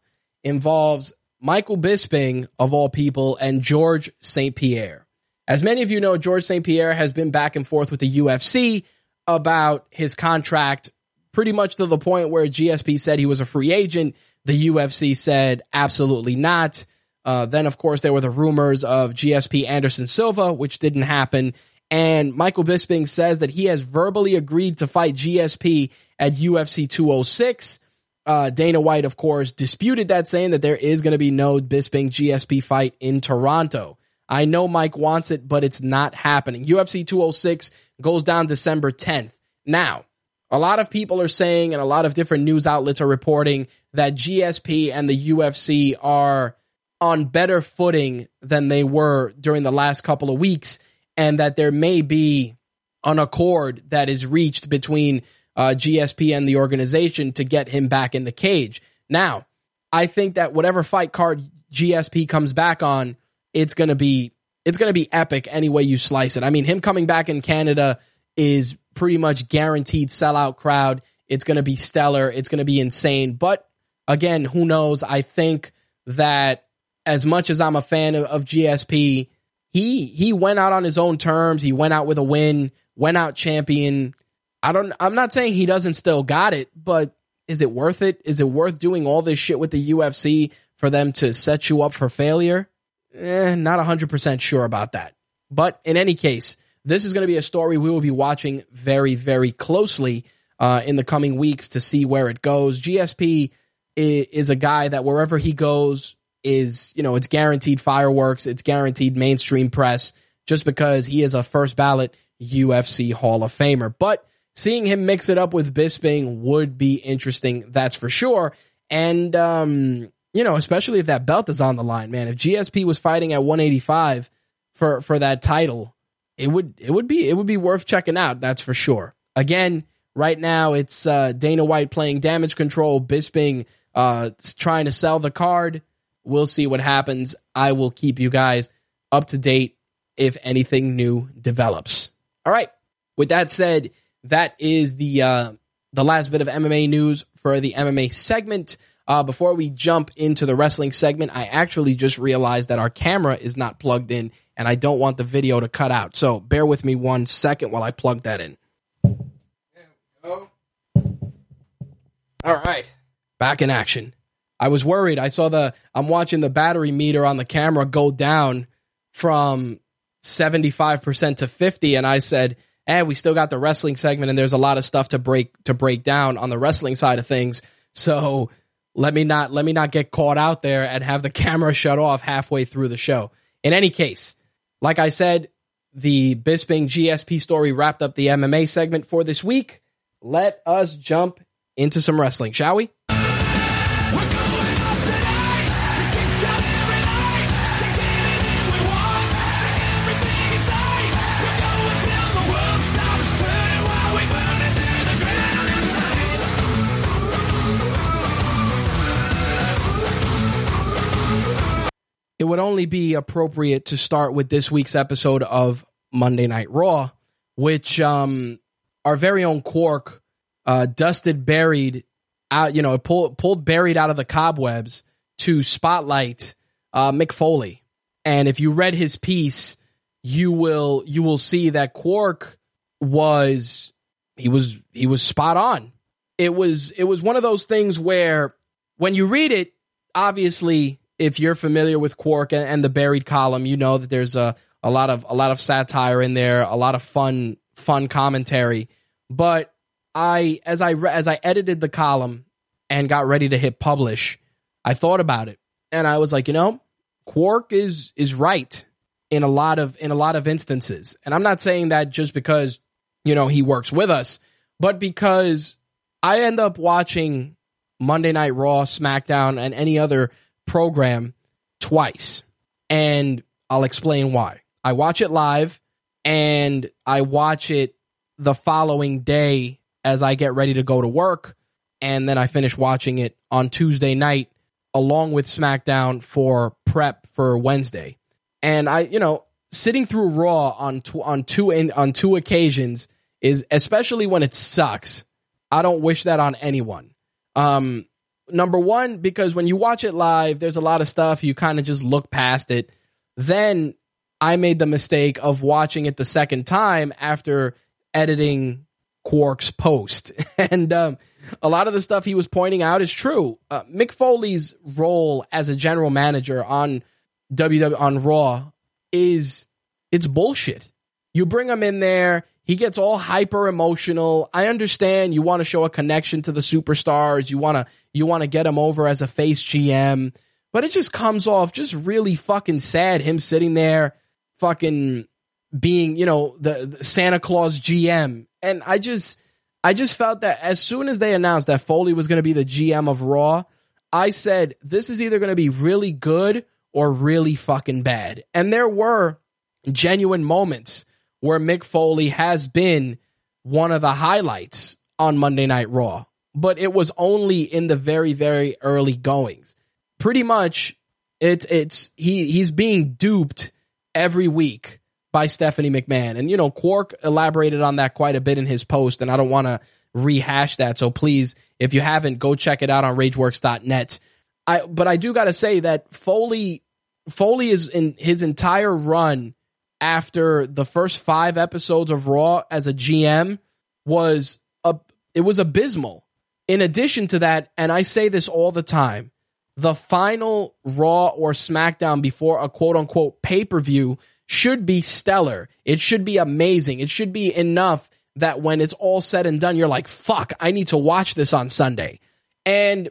Speaker 1: involves Michael Bisping, of all people, and George St. Pierre. As many of you know, George St. Pierre has been back and forth with the UFC about his contract, pretty much to the point where GSP said he was a free agent. The UFC said absolutely not. Uh, then, of course, there were the rumors of GSP Anderson Silva, which didn't happen. And Michael Bisping says that he has verbally agreed to fight GSP at UFC 206. Uh, Dana White, of course, disputed that, saying that there is going to be no Bisping GSP fight in Toronto. I know Mike wants it, but it's not happening. UFC 206 goes down December 10th. Now, a lot of people are saying, and a lot of different news outlets are reporting that GSP and the UFC are on better footing than they were during the last couple of weeks, and that there may be an accord that is reached between uh, GSP and the organization to get him back in the cage. Now, I think that whatever fight card GSP comes back on, it's gonna be it's gonna be epic any way you slice it. I mean, him coming back in Canada is pretty much guaranteed sellout crowd. It's gonna be stellar. It's gonna be insane. But again, who knows? I think that as much as I'm a fan of, of GSP, he he went out on his own terms. He went out with a win, went out champion. I don't I'm not saying he doesn't still got it, but is it worth it? Is it worth doing all this shit with the UFC for them to set you up for failure? Eh, not 100% sure about that. But in any case, this is going to be a story we will be watching very, very closely uh, in the coming weeks to see where it goes. GSP is, is a guy that wherever he goes is, you know, it's guaranteed fireworks, it's guaranteed mainstream press just because he is a first ballot UFC Hall of Famer. But seeing him mix it up with Bisping would be interesting, that's for sure. And, um, you know, especially if that belt is on the line, man. If GSP was fighting at 185 for for that title, it would it would be it would be worth checking out. That's for sure. Again, right now it's uh, Dana White playing damage control, Bisping uh, trying to sell the card. We'll see what happens. I will keep you guys up to date if anything new develops. All right. With that said, that is the uh, the last bit of MMA news for the MMA segment. Uh, before we jump into the wrestling segment, I actually just realized that our camera is not plugged in, and I don't want the video to cut out. So bear with me one second while I plug that in. All right, back in action. I was worried. I saw the I'm watching the battery meter on the camera go down from 75% to 50 and I said, and we still got the wrestling segment and there's a lot of stuff to break to break down on the wrestling side of things. So let me not let me not get caught out there and have the <laughs> camera shut off halfway through the show. In any case, like I said, the Bisping GSP story wrapped up the MMA segment for this week. Let us jump into some wrestling, shall we? Would only be appropriate to start with this week's episode of Monday Night Raw, which um, our very own Quark uh, dusted buried out, you know, pulled pulled buried out of the cobwebs to spotlight uh, Mick Foley. And if you read his piece, you will you will see that Quark was he was he was spot on. It was it was one of those things where when you read it, obviously if you're familiar with Quark and, and, the buried column, you know that there's a, a lot of a lot of satire in there, a lot of fun fun commentary. But I as I as I edited the column and got ready to hit publish, I thought about it and I was like, you know, Quark is is right in a lot of in a lot of instances. And I'm not saying that just because, you know, he works with us, but because I end up watching Monday Night Raw, SmackDown and any other program twice. and I'll explain why. I watch it live and I watch it the following day as I get ready to go to work. And then I finish watching it on Tuesday night along with SmackDown for prep for Wednesday. And I, you know, sitting through Raw on on two in, on two occasions is especially when it sucks. I don't wish that on anyone. Um, number one, because when you watch it live, there's a lot of stuff you kind of just look past it. Then I made the mistake of watching it the second time after editing Quark's post, <laughs> and um, a lot of the stuff he was pointing out is true. Uh, Mick Foley's role as a general manager on WW on Raw is it's bullshit. You bring him in there, he gets all hyper emotional. I understand you want to show a connection to the superstars. You want to you want to get him over as a face GM, but it just comes off just really fucking sad him sitting there fucking being, you know, the, the Santa Claus GM. And I just I just felt that as soon as they announced that Foley was going to be the GM of Raw, I said this is either going to be really good or really fucking bad. And there were genuine moments where Mick Foley has been one of the highlights on Monday Night Raw, but it was only in the very, very early goings. Pretty much, it's it's he he's being duped every week by Stephanie McMahon, and you know Quark elaborated on that quite a bit in his post, and I don't want to rehash that. So please, if you haven't, go check it out on RageWorks.net. I but I do got to say that Foley Foley is in his entire run after the first five episodes of Raw as a GM was a it was abysmal. In addition to that, and I say this all the time, the final Raw or SmackDown before a quote unquote pay per view should be stellar. It should be amazing. It should be enough that when it's all said and done, you're like, fuck, I need to watch this on Sunday. And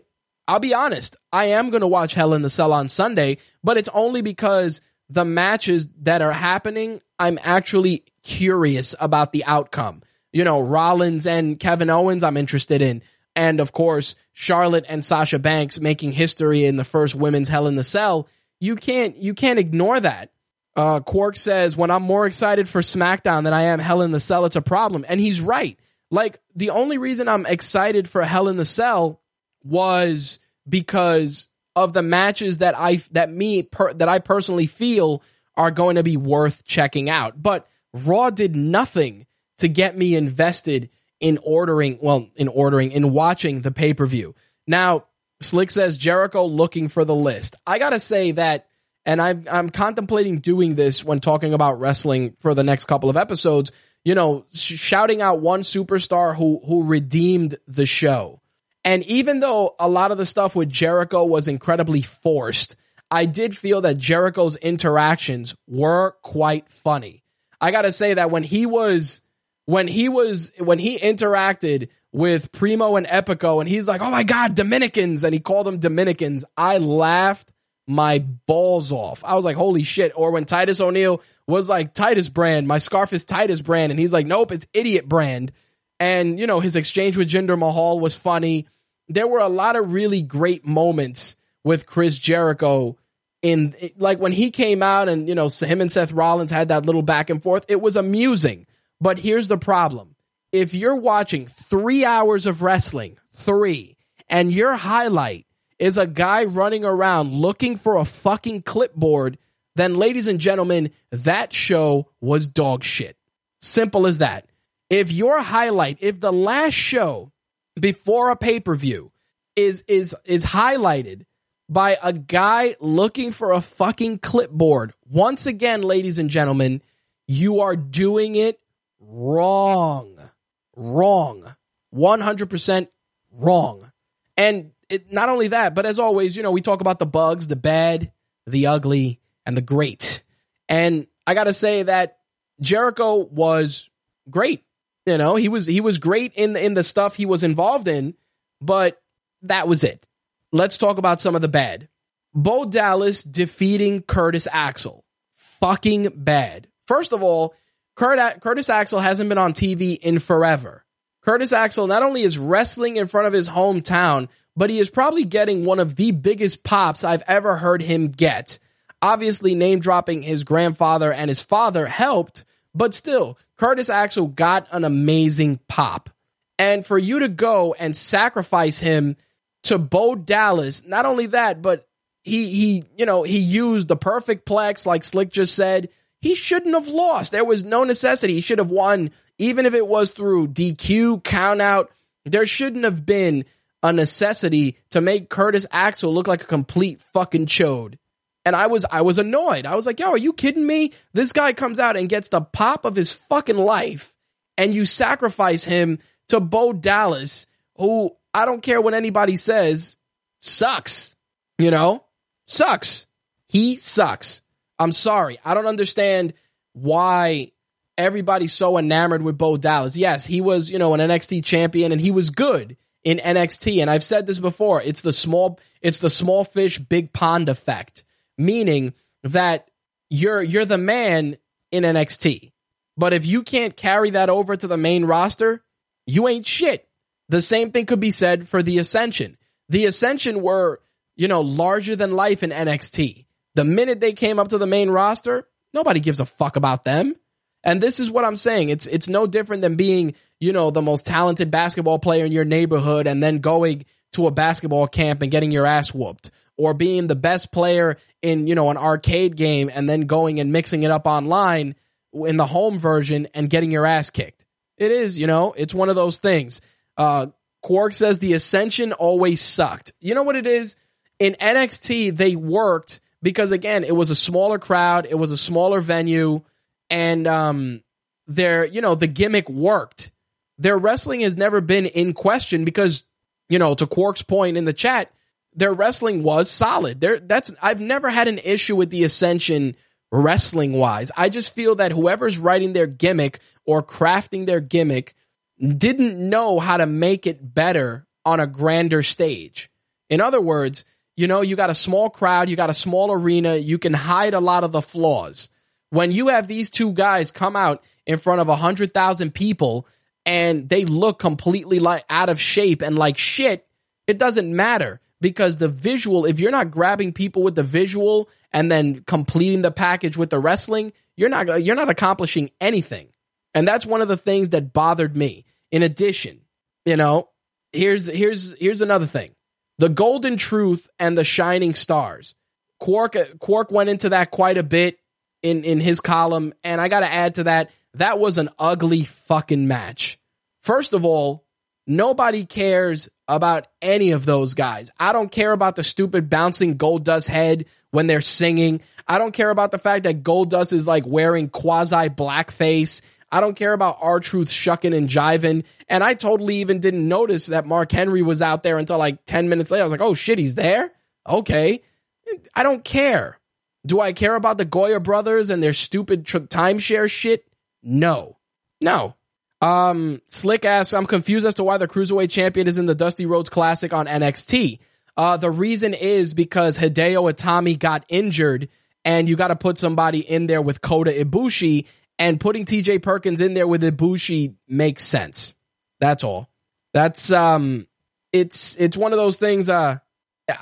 Speaker 1: I'll be honest, I am going to watch Hell in the Cell on Sunday, but it's only because the matches that are happening, I'm actually curious about the outcome. You know, Rollins and Kevin Owens, I'm interested in. And of course, Charlotte and Sasha Banks making history in the first women's Hell in the Cell. You can't, you can't ignore that. Uh, Quark says, when I'm more excited for SmackDown than I am Hell in the Cell, it's a problem. And he's right. Like, the only reason I'm excited for Hell in the Cell was because of the matches that I that me per, that I personally feel are going to be worth checking out. But Raw did nothing to get me invested in ordering, well, in ordering, in watching the pay per view. Now, Slick says Jericho looking for the list. I gotta say that, and I'm I'm contemplating doing this when talking about wrestling for the next couple of episodes. You know, sh- shouting out one superstar who who redeemed the show and even though a lot of the stuff with Jericho was incredibly forced, I did feel that Jericho's interactions were quite funny. I got to say that when he was when he was when he interacted with Primo and Epico and he's like, "Oh my god, Dominicans." And he called them Dominicans. I laughed my balls off. I was like, "Holy shit." Or when Titus O'Neil was like, "Titus brand, my scarf is Titus brand." And he's like, "Nope, it's idiot brand." And you know, his exchange with Jinder Mahal was funny there were a lot of really great moments with Chris Jericho in like when he came out and you know him and Seth Rollins had that little back and forth it was amusing. But here's the problem. If you're watching 3 hours of wrestling 3 and your highlight is a guy running around looking for a fucking clipboard then ladies and gentlemen that show was dog shit. Simple as that. If your highlight if the last show before a pay per view is is is highlighted by a guy looking for a fucking clipboard. Once again, ladies and gentlemen, you are doing it wrong. Wrong. 100% wrong. And it, not only that, but as always, you know, we talk about the bugs, the bad, the ugly, and the great. And I got to say that Jericho was great. You know, he was he was great in the, in the stuff he was involved in, but that was it. Let's talk about some of the bad. Bo Dallas defeating Curtis Axel. Fucking bad. First of all, Kurt, Curtis Axel hasn't been on TV in forever. Curtis Axel not only is wrestling in front of his hometown, but he is probably getting one of the biggest pops I've ever heard him get. Obviously, name dropping his grandfather and his father helped, but still, Curtis Axel got an amazing pop. And for you to go and sacrifice him to Bo Dallas, not only that, but he he you know he used the perfect plex like Slick just said. He shouldn't have lost. There was no necessity. He should have won, even if it was through DQ, count out. There shouldn't have been a necessity to make Curtis Axel look like a complete fucking chode. And I was I was annoyed. I was like, yo, are you kidding me? This guy comes out and gets the pop of his fucking life, and you sacrifice him to Bo Dallas, who I don't care what anybody says, sucks. You know? Sucks. He sucks. I'm sorry. I don't understand why everybody's so enamored with Bo Dallas. Yes, he was, you know, an NXT champion and he was good in NXT. And I've said this before. It's the small, it's the small fish, big pond effect, meaning that you're, you're the man in NXT. But if you can't carry that over to the main roster, you ain't shit. The same thing could be said for the Ascension. The Ascension were, you know, larger than life in NXT. The minute they came up to the main roster, nobody gives a fuck about them. And this is what I'm saying. It's it's no different than being, you know, the most talented basketball player in your neighborhood and then going to a basketball camp and getting your ass whooped or being the best player in, you know, an arcade game and then going and mixing it up online in the home version and getting your ass kicked. It is, you know, it's one of those things. Uh Quark says the Ascension always sucked. You know what it is? In NXT, they worked because again, it was a smaller crowd, it was a smaller venue, and um, their you know the gimmick worked. Their wrestling has never been in question because you know to Quark's point in the chat, their wrestling was solid. There, that's I've never had an issue with the Ascension wrestling wise. I just feel that whoever's writing their gimmick or crafting their gimmick didn't know how to make it better on a grander stage. In other words, you know, you got a small crowd, you got a small arena, you can hide a lot of the flaws. When you have these two guys come out in front of a hundred thousand people and they look completely like out of shape and like shit, it doesn't matter because the visual, if you're not grabbing people with the visual and then completing the package with the wrestling, you're not you're not accomplishing anything. And that's one of the things that bothered me. In addition, you know, here's here's here's another thing. The Golden Truth and the Shining Stars. Quark Quark went into that quite a bit in in his column and I got to add to that that was an ugly fucking match. First of all, nobody cares about any of those guys. I don't care about the stupid bouncing Goldust head when they're singing. I don't care about the fact that Goldust is like wearing quasi blackface. I don't care about R-Truth shucking and jiving. And I totally even didn't notice that Mark Henry was out there until like 10 minutes later. I was like, oh shit, he's there? Okay. I don't care. Do I care about the Goya brothers and their stupid tr- timeshare shit? No. No. Um, Slick asks, I'm confused as to why the Cruiserweight champion is in the Dusty Rhodes Classic on NXT. Uh, the reason is because Hideo Itami got injured and you got to put somebody in there with Kota Ibushi and putting TJ Perkins in there with Ibushi makes sense. That's all. That's um it's it's one of those things uh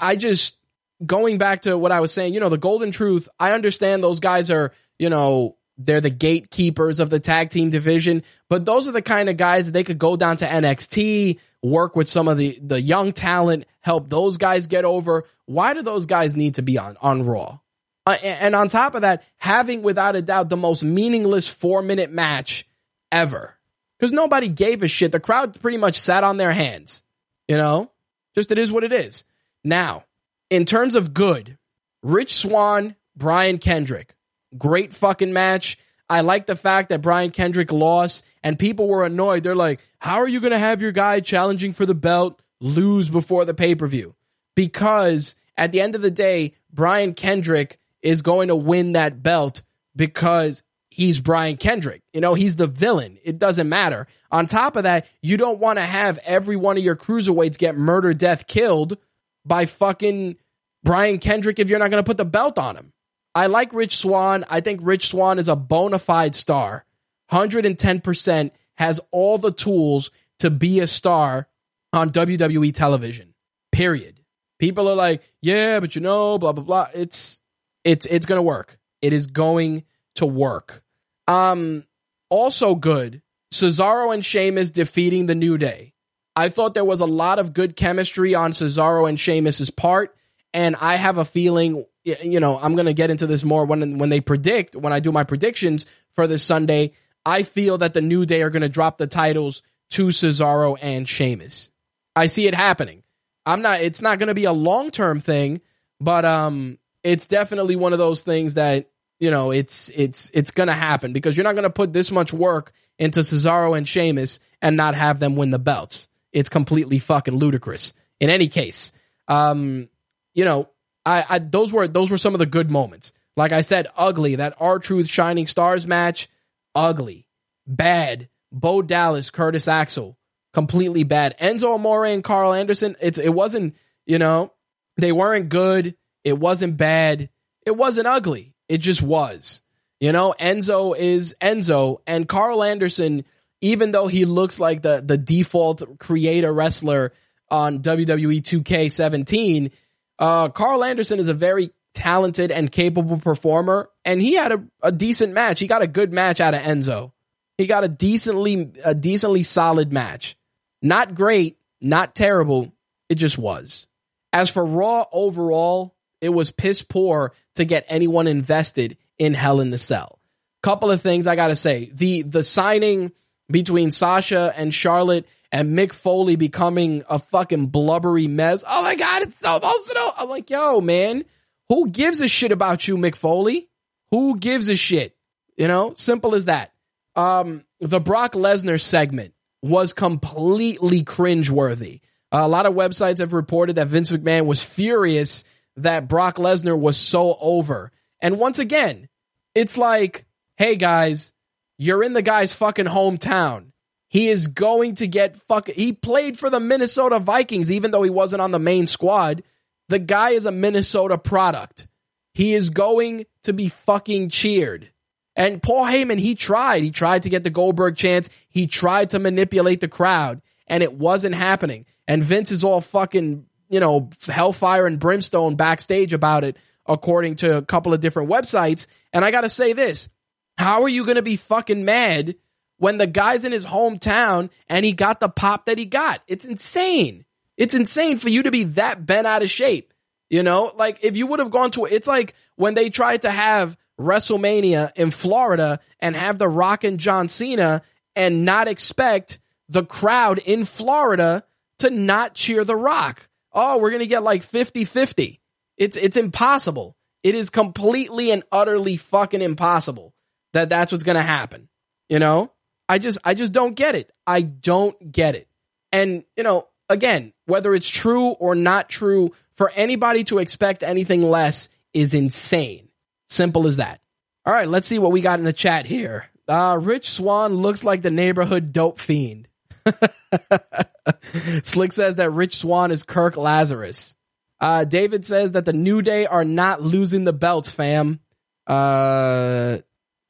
Speaker 1: I just going back to what I was saying, you know, the golden truth, I understand those guys are, you know, they're the gatekeepers of the tag team division, but those are the kind of guys that they could go down to NXT, work with some of the the young talent, help those guys get over. Why do those guys need to be on on Raw? Uh, and on top of that, having without a doubt the most meaningless four minute match ever. Because nobody gave a shit. The crowd pretty much sat on their hands. You know? Just it is what it is. Now, in terms of good, Rich Swann, Brian Kendrick. Great fucking match. I like the fact that Brian Kendrick lost and people were annoyed. They're like, how are you going to have your guy challenging for the belt lose before the pay per view? Because at the end of the day, Brian Kendrick is going to win that belt because he's Brian Kendrick. You know, he's the villain. It doesn't matter. On top of that, you don't want to have every one of your cruiserweights get murder, death, killed by fucking Brian Kendrick if you're not going to put the belt on him. I like Rich Swann. I think Rich Swann is a bona fide star. 110% has all the tools to be a star on WWE television. Period. People are like, yeah, but you know, blah, blah, blah. It's It's it's gonna work. It is going to work. Um, also good. Cesaro and Sheamus defeating the New Day. I thought there was a lot of good chemistry on Cesaro and Sheamus's part, and I have a feeling, you know, I'm gonna get into this more when when they predict when I do my predictions for this Sunday. I feel that the New Day are gonna drop the titles to Cesaro and Sheamus. I see it happening. I'm not. It's not gonna be a long term thing, but um, it's definitely one of those things that you know it's it's it's gonna happen because you're not gonna put this much work into Cesaro and Sheamus and not have them win the belts. It's completely fucking ludicrous. In any case, um, you know, I, I those were those were some of the good moments. Like I said, ugly that R-Truth Shining Stars match, ugly, bad. Bo Dallas, Curtis Axel, completely bad. Enzo Amore and Karl Anderson, it's it wasn't you know they weren't good. It wasn't bad. It wasn't ugly. It just was. You know, Enzo is Enzo, and Karl Anderson, even though he looks like the the default creator wrestler on WWE 2K17, uh, Karl Anderson is a very talented and capable performer, and he had a, a decent match. He got a good match out of Enzo. He got a decently a decently solid match. Not great, not terrible. It just was. As for Raw overall, it was piss poor to get anyone invested in Hell in the Cell. Couple of things I gotta say. The the signing between Sasha and Charlotte and Mick Foley becoming a fucking blubbery mess. Oh my god, it's so emotional. I'm like, yo, man, who gives a shit about you, Mick Foley? Who gives a shit? You know, simple as that. Um, the Brock Lesnar segment was completely cringeworthy. Uh, a lot of websites have reported that Vince McMahon was furious that Brock Lesnar was so over. And once again, it's like, hey guys, you're in the guy's fucking hometown. He is going to get fucking. He played for the Minnesota Vikings, even though he wasn't on the main squad. The guy is a Minnesota product. He is going to be fucking cheered. And Paul Heyman, he tried. He tried to get the Goldberg chance. He tried to manipulate the crowd, and it wasn't happening. And Vince is all fucking, you know, hellfire and brimstone backstage about it, according to a couple of different websites. And I got to say this how are you going to be fucking mad when the guy's in his hometown and he got the pop that he got? It's insane. It's insane for you to be that bent out of shape. You know, like if you would have gone to, it's like when they tried to have WrestleMania in Florida and have The Rock and John Cena and not expect the crowd in Florida to not cheer The Rock. Oh, we're going to get like 50 50. It's, it's impossible. It is completely and utterly fucking impossible that that's what's going to happen. You know, I just, I just don't get it. I don't get it. And, you know, again, whether it's true or not true, for anybody to expect anything less is insane. Simple as that. All right, let's see what we got in the chat here. Uh, Rich Swann looks like the neighborhood dope fiend. <laughs> Slick says that Rich Swann is Kirk Lazarus. Uh, David says that the New Day are not losing the belts, fam. Uh,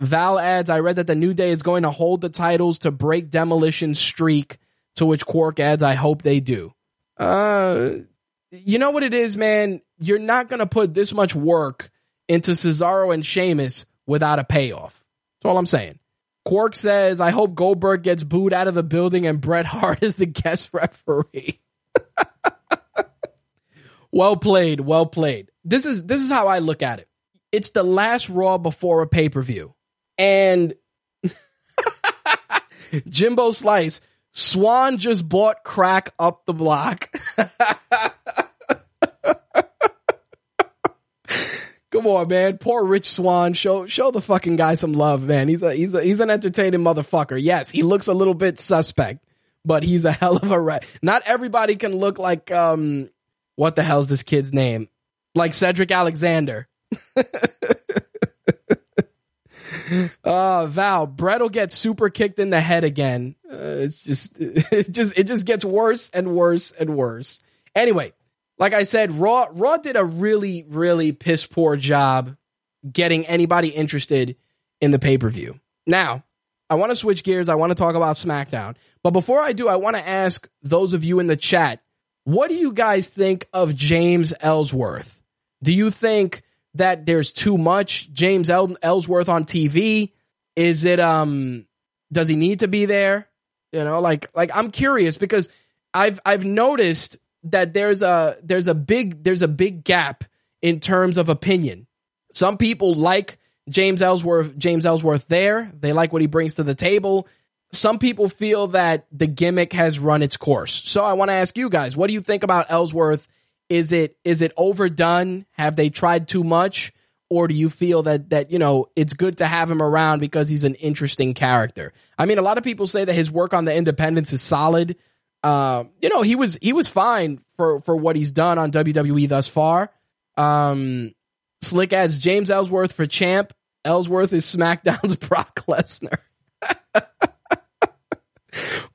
Speaker 1: Val adds, I read that the New Day is going to hold the titles to break Demolition's streak, to which Quark adds, I hope they do. Uh, you know what it is, man? You're not going to put this much work into Cesaro and Sheamus without a payoff. That's all I'm saying. Quark says, I hope Goldberg gets booed out of the building and Bret Hart is the guest referee. <laughs> well played, well played. This is this is how I look at it. It's the last Raw before a pay-per-view. And Jimbo Slice, Swann just bought crack up the block. Come on, man. Poor Rich Swann. Show show the fucking guy some love, man. He's a he's a he's an entertaining motherfucker. Yes, he looks a little bit suspect, but he's a <laughs> hell of a rat. Not everybody can look like um what the hell's this kid's name? Like Cedric Alexander. <laughs> uh Val, Bret will get super kicked in the head again. Uh, it's just <laughs> it just it just gets worse and worse and worse. Anyway, like I said, Raw Raw did a really really piss poor job getting anybody interested in the pay per view. Now, I want to switch gears. I want to talk about SmackDown, but before I do, I want to ask those of you in the chat, what do you guys think of James Ellsworth? Do you think that there's too much James El- Ellsworth on TV? Is it um does he need to be there? You know, like like I'm curious because I've I've noticed that there's a there's a big there's a big gap in terms of opinion. Some people like James Ellsworth James Ellsworth there. They like what he brings to the table. Some people feel that the gimmick has run its course. So I want to ask you guys, what do you think about Ellsworth? Is it is it overdone? Have they tried too much? Or do you feel that that you know it's good to have him around because he's an interesting character? I mean, a lot of people say that his work on the Independents is solid. Uh, you know, he was he was fine for for what he's done on WWE thus far. Um, Slick adds James Ellsworth for champ. Ellsworth is <laughs> SmackDown's Brock Lesnar.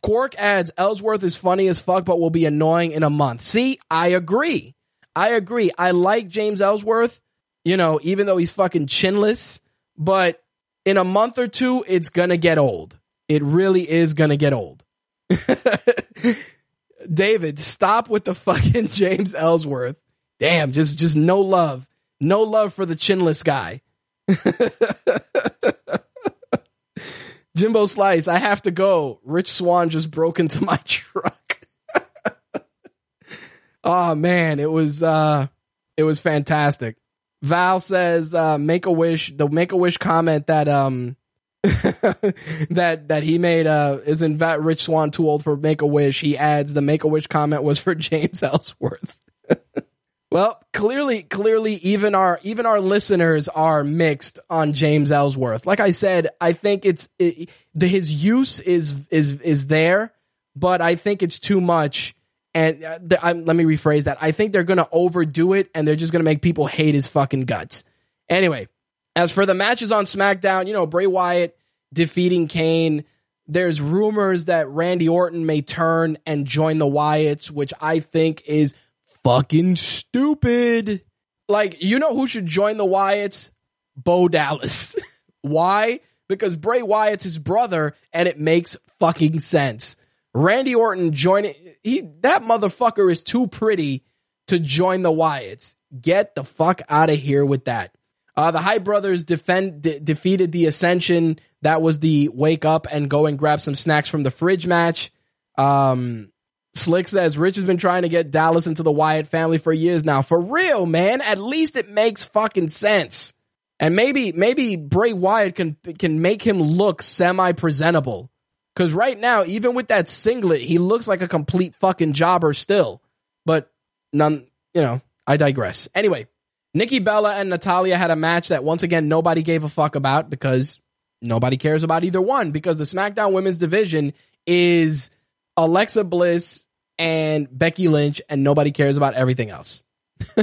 Speaker 1: Quark adds Ellsworth is funny as fuck, but will be annoying in a month. See, I agree. I agree. I like James Ellsworth, you know, even though he's fucking chinless, but in a month or two, it's gonna get old. It really is gonna get old. <laughs> David, stop with the <laughs> fucking James Ellsworth. Damn, just just no love. No love for the chinless guy. <laughs> Jimbo Slice, I have to go. Rich Swann just broke into <laughs> my truck. oh <laughs> man, it was uh it was fantastic. Val says uh make a wish, the make a wish comment that um <laughs> that that he made uh isn't that Rich Swann too old for Make a Wish. He adds the Make a Wish comment was for James Ellsworth. Well, clearly clearly even our even our listeners are mixed on James Ellsworth. Like I said, I think it's it, the his use is is is there, but I think it's too much. And uh, the, I, let me rephrase that. I think they're going to overdo it and they're just going to make people hate his fucking guts. Anyway, as for the matches on SmackDown, you know, Bray Wyatt defeating Kane. There's rumors that Randy Orton may turn and join the Wyatts, which I think is fucking stupid. Like, you know who should join the Wyatts? Bo Dallas. <laughs> Why? Because Bray Wyatt's his brother and it makes fucking sense. Randy Orton joining he that motherfucker is too pretty to join the Wyatts. Get the fuck out of here with that. Uh, the High Brothers defend de- defeated the Ascension. That was the wake up and go and grab some snacks from the fridge match. Um, Slick says Rich has been trying to get Dallas into the Wyatt family for years now. For real, man. At least it makes fucking sense. And maybe maybe Bray Wyatt can can make him look semi presentable. Cause right now, even with that singlet, he looks like a complete fucking jobber still. But none, you know, I digress. Anyway, Nikki Bella and Natalya had a match that once again nobody gave a fuck about because nobody cares about either one because the SmackDown Women's Division is Alexa Bliss and Becky Lynch and nobody cares about everything else. <laughs>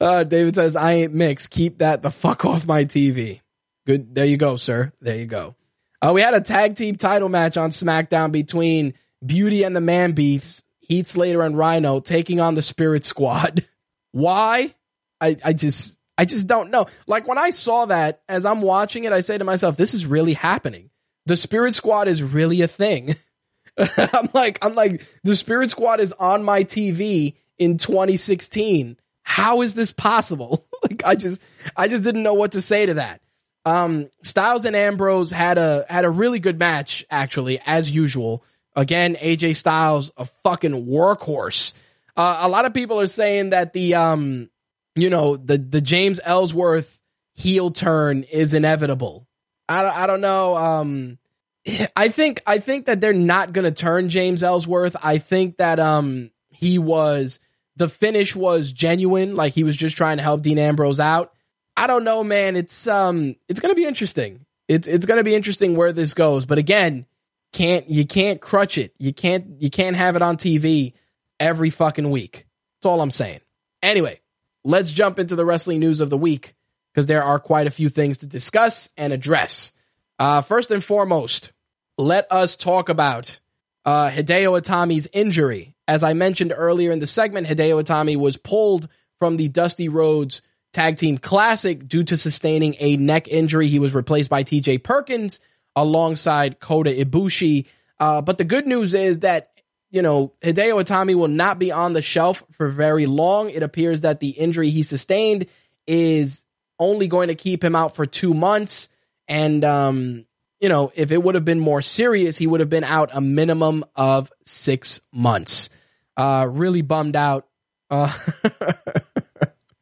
Speaker 1: uh, David says, I ain't mixed. Keep that the fuck off my TV. Good. There you go, sir. There you go. Uh, we had a tag team title match on SmackDown between Beauty and the Man Beefs Heath Slater and Rhino taking on the Spirit Squad. <laughs> Why? I, I just I just don't know. Like when I saw that as I'm watching it, I say to myself, this is really happening. The Spirit Squad is really a thing. <laughs> I'm like, I'm like, the Spirit Squad is on my TV in 2016. How is this possible? <laughs> like I just I just didn't know what to say to that. Um Styles and Ambrose had a had a really good match, actually, as usual. Again, AJ Styles, a fucking workhorse. Uh, a lot of people are saying that the, um, you know, the, the James Ellsworth heel turn is inevitable. I don't, I don't know. Um, <laughs> I think, I think that they're not going to turn James Ellsworth. I think that, um, he was, the finish was genuine. Like he was just trying to help Dean Ambrose out. I don't know, man. It's, um, it's going to be interesting. It's, it's going to be interesting where this goes. But again, can't you can't crutch it. You can't you can't have it on TV every fucking week. That's all I'm saying. Anyway, let's jump into the wrestling news of the week because there are quite a few things to discuss and address. Uh, first and foremost, let us talk about uh, Hideo Itami's injury. As I mentioned earlier in the segment, Hideo Itami was pulled from the Dusty Rhodes Tag Team Classic due to sustaining a neck injury. He was replaced by TJ Perkins alongside Kota Ibushi. Uh, but the good news is that you know, Hideo Itami will not be on the shelf for very long. It appears that the injury he sustained is only going to keep him out for two months. And, um, you know, if it would have been more serious, he would have been out a minimum of six months. Uh, really bummed out. Uh,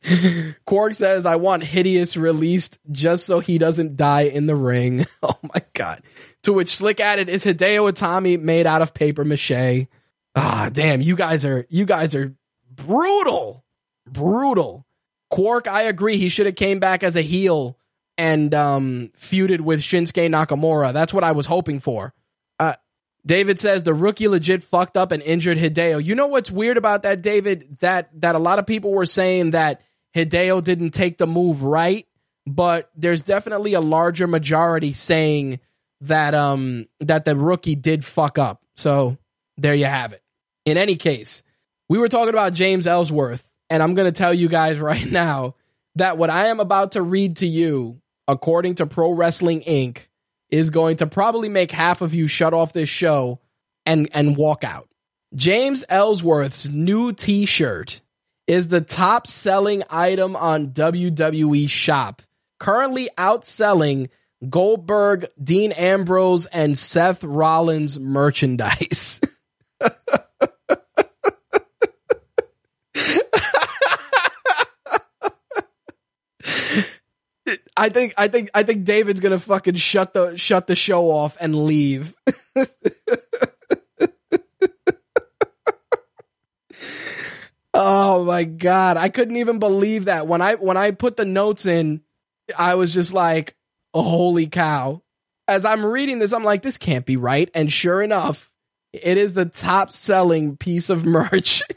Speaker 1: <laughs> Quark says, I want Hideous released just so he doesn't die in the ring. <laughs> Oh my God. To which Slick added, is Hideo Itami made out of paper mache? Ah, damn, you guys are, you guys are brutal. Brutal. Quark, I agree. He should have came back as a heel and um, feuded with Shinsuke Nakamura. That's what I was hoping for. Uh, David says the rookie legit fucked up and injured Hideo. You know what's weird about that, David? That that a lot of people were saying that Hideo didn't take the move right, but there's definitely a larger majority saying that um that the rookie did fuck up. So there you have it. In any case, we were talking about James Ellsworth, and I'm going to tell you guys <laughs> right now that what I am about to read to you, according to Pro Wrestling Inc., is going to probably make half of you shut off this show and and walk out. James Ellsworth's new T-shirt is the top selling item on WWE Shop, currently outselling Goldberg, Dean Ambrose, and Seth Rollins merchandise. <laughs> I think I think I think David's gonna fucking shut the shut the show off and leave. <laughs> oh my god, I couldn't even believe that when I when I put the notes in, I was just like, oh, "Holy cow!" As I'm reading this, I'm like, "This can't be right," and sure enough, it is the top selling piece of merch. <laughs>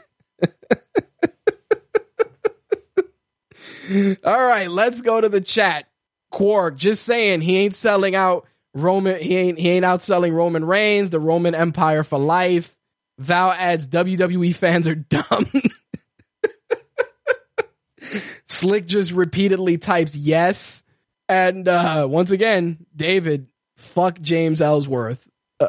Speaker 1: All right, let's go to the chat. Quark just saying he ain't selling out Roman. He ain't he ain't outselling Roman Reigns, the Roman Empire for life. Val adds WWE fans are dumb. <laughs> Slick just repeatedly types yes, and uh, once again, David, fuck James Ellsworth. Uh,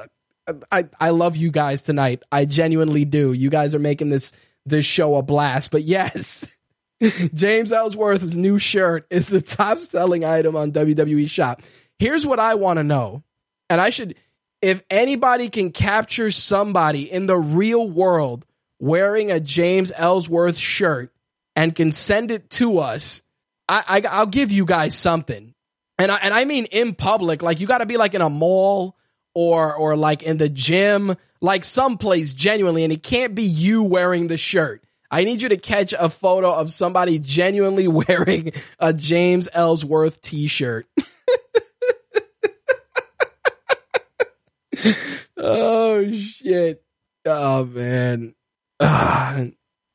Speaker 1: I I love you guys tonight. I genuinely do. You guys are making this this show a blast. But yes. <laughs> <laughs> James Ellsworth's new shirt is the top selling item on WWE Shop. Here's what I want to know. And I should, if anybody can capture somebody in the real world wearing a James Ellsworth shirt and can send it to us, I, I will give you guys something. And I, and I mean in public, like you got to be like in a mall or or like in the gym, like someplace genuinely, and it can't be you wearing the shirt. I need you to catch a photo of somebody genuinely <laughs> wearing a James Ellsworth t-shirt. <laughs> oh shit. Oh man. Ah,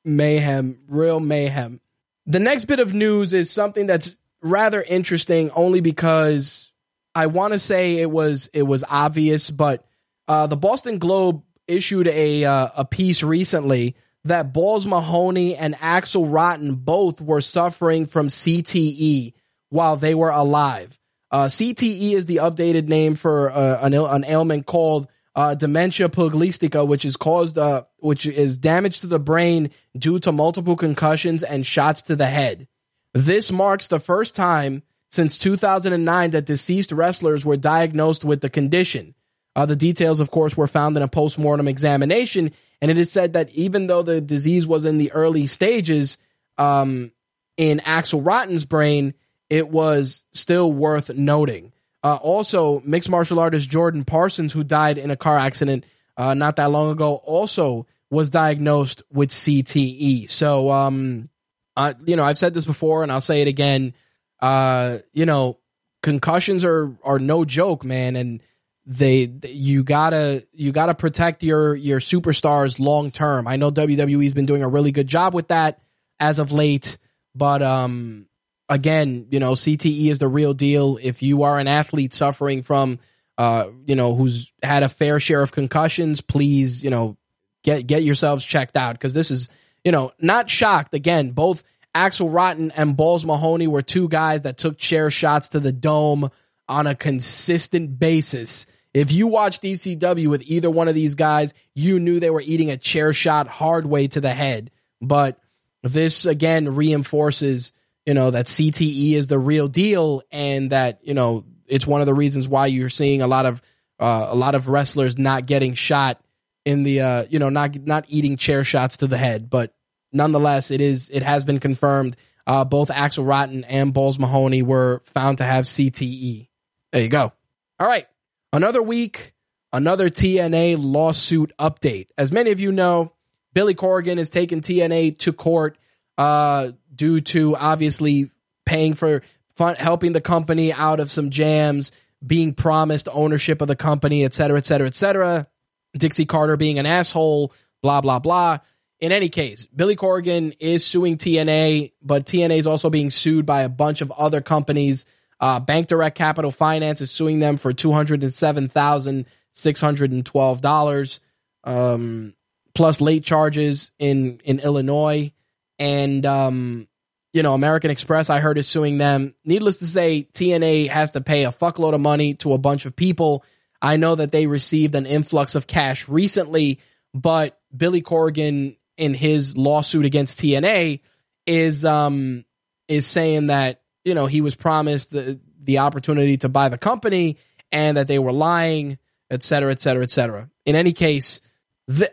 Speaker 1: mayhem, real mayhem. The next bit of news is something that's rather interesting only because I want to say it was it was obvious, but uh, the Boston Globe issued a uh, a piece recently that Balls Mahoney and Axel Rotten both were suffering from CTE while they were alive. Uh, CTE is the updated name for uh, an, an, ailment called uh, dementia pugilistica, which is caused, uh, which is damage to the brain due to multiple concussions and shots to the head. This marks the first time since 2009 that deceased wrestlers were diagnosed with the condition. Uh, the details, of course, were found in a post-mortem examination, and it is said that even though the disease was in the early stages, um, in Axel Rotten's brain, it was still worth noting. Uh, also, mixed martial artist Jordan Parsons, who died in a car accident uh, not that long ago, also was diagnosed with CTE. So, um, uh, you know, I've said this before, and I'll say it again. Uh, you know, concussions are are no joke, man, and they you gotta you gotta protect your your superstars long term. I know WWE's been doing a really good job with that as of late, but um again, you know, CTE is the real deal. If you are an athlete suffering from uh you know who's had a fair share of concussions, please you know get get yourselves checked out because this is you know not shocked again. Both Axel Rotten and Balls Mahoney were two guys that took chair shots to the dome on a consistent basis If you watched ECW with either one of these guys, you knew they were eating a chair shot hard way to the head. But this again reinforces, you know, that CTE is the real deal and that, you know, it's one of the reasons why you're seeing a lot of uh, a lot of wrestlers not getting shot in the uh, you know, not not eating chair shots to the head, but nonetheless it is it has been confirmed uh, both Axel Rotten and Balls Mahoney were found to have CTE. There you go. All right. Another week, another TNA lawsuit update. As many of you know, Billy Corgan has taken TNA to court uh, due to obviously paying for fun, helping the company out of some jams, being promised ownership of the company, et cetera, et cetera, et cetera. Dixie Carter being an asshole, blah, blah, blah. In any case, Billy Corgan is suing TNA, but TNA is also being sued by a bunch of other companies. Uh, Bank Direct Capital Finance is suing them for two hundred and seven thousand six hundred and twelve dollars, um, plus late charges in in Illinois, and um, you know American Express. I heard is suing them. Needless to say, TNA has to pay a fuckload of money to a bunch of people. I know that they received an influx of cash recently, but Billy Corgan in his lawsuit against TNA is um is saying that you know he was promised the the opportunity to buy the company and that they were lying, et cetera, et cetera, et cetera. In any case,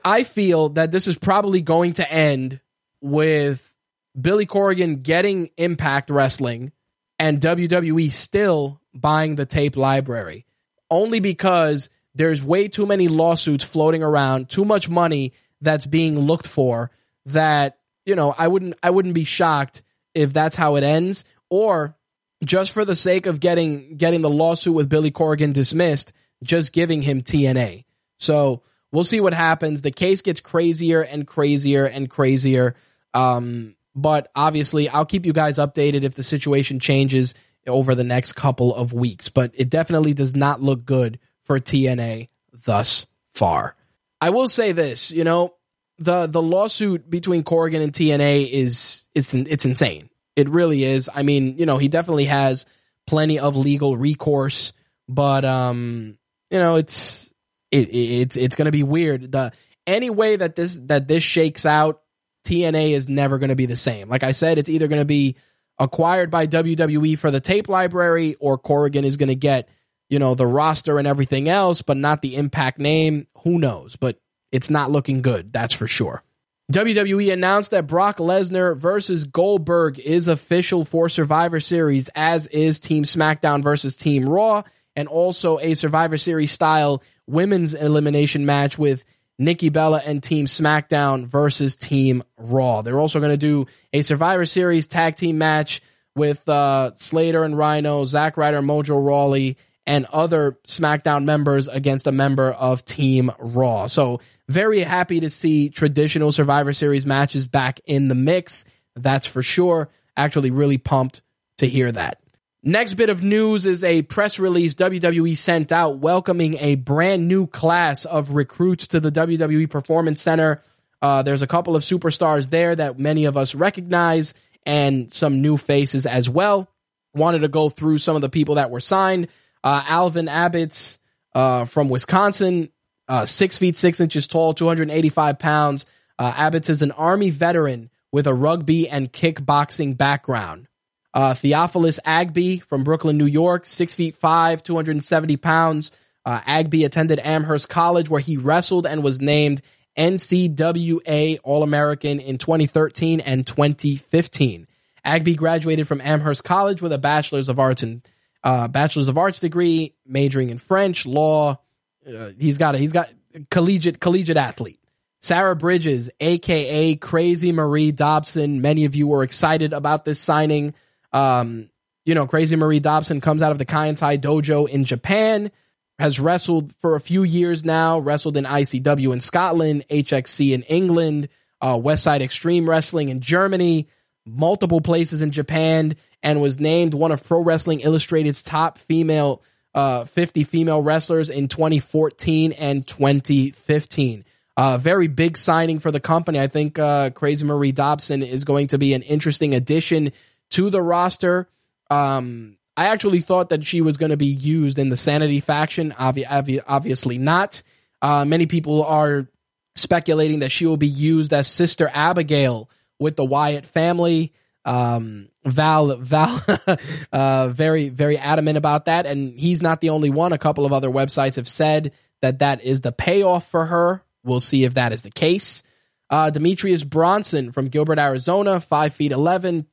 Speaker 1: I feel that this is probably going to end with Billy Corgan getting Impact Wrestling and WWE still buying the tape library, only because there's way too many lawsuits floating around, too much money that's being looked for that you know I wouldn't I wouldn't be shocked if that's how it ends or just for the sake of getting getting the lawsuit with Billy Corgan dismissed just giving him TNA. So we'll see what happens. The case gets crazier and crazier and crazier. Um, but obviously, I'll keep you guys updated if the situation changes over the next couple of weeks. But it definitely does not look good for TNA thus far. I will say this, you know, the the lawsuit between Corgan and TNA is it's it's insane. It really is. I mean, you know, he definitely has plenty of legal recourse, but um, you know, it's it, it's it's going to be weird. The any way that this that this shakes out, TNA is never going to be the same. Like I said, it's either going to be acquired by WWE for the tape library, or Corgan is going to get you know the roster and everything else, but not the Impact name. Who knows? But it's not looking good, that's for sure. WWE announced that Brock Lesnar versus Goldberg is official for Survivor Series, as is Team SmackDown versus Team Raw, and also a Survivor Series style women's elimination match with Nikki Bella and Team SmackDown versus Team Raw. They're also going to do a Survivor Series tag team match with uh, Slater and Rhino, Zack Ryder, Mojo Rawley, and other SmackDown members against a member of Team Raw. So very happy to see traditional Survivor Series matches back in the mix. That's for sure. Actually, really pumped to hear that. Next bit of news is a press release WWE sent out welcoming a brand new class of recruits to the WWE Performance Center. Uh, there's a couple of superstars there that many of us recognize and some new faces as well. Wanted to go through some of the people that were signed. Uh, Alvin Abbott's uh, from Wisconsin uh, six feet six inches tall, 285 pounds. Uh, Abbott's is an Army veteran with a rugby and kickboxing background. Uh, Theophilus Agby from Brooklyn, New York, six feet five, 270 pounds. Uh, Agby attended Amherst College where he wrestled and was named NCWA All American in 2013 and 2015. Agby graduated from Amherst College with a Bachelor's of Arts and uh, Bachelor's of Arts degree, majoring in French, law, uh, he's got a, he's got collegiate collegiate athlete. Sarah Bridges, aka Crazy Mary Dobson. Many of you were excited about this signing. Um, you know, Crazy Mary Dobson comes out of the Kaientai Dojo in Japan, has wrestled for a few years now, wrestled in ICW in Scotland, HXC in England, uh, Westside Extreme Wrestling in Germany, multiple places in Japan, and was named one of Pro Wrestling Illustrated's top female uh, 50 female wrestlers in 2014 and 2015. Uh, very big signing for the company. I think uh, Crazy Mary Dobson is going to be an interesting addition to the roster. Um, I actually thought that she was going to be used in the Sanity faction. Obvi- obvi- obviously not. Uh, many people are speculating that she will be used as Sister Abigail with the Wyatt family. Um, Val, Val, <laughs> uh, very, very adamant about that. And he's not the only one. A couple of other websites have said that that is the payoff for her. We'll see if that is the case. Uh, Demetrius Bronson from Gilbert, Arizona, five feet 11,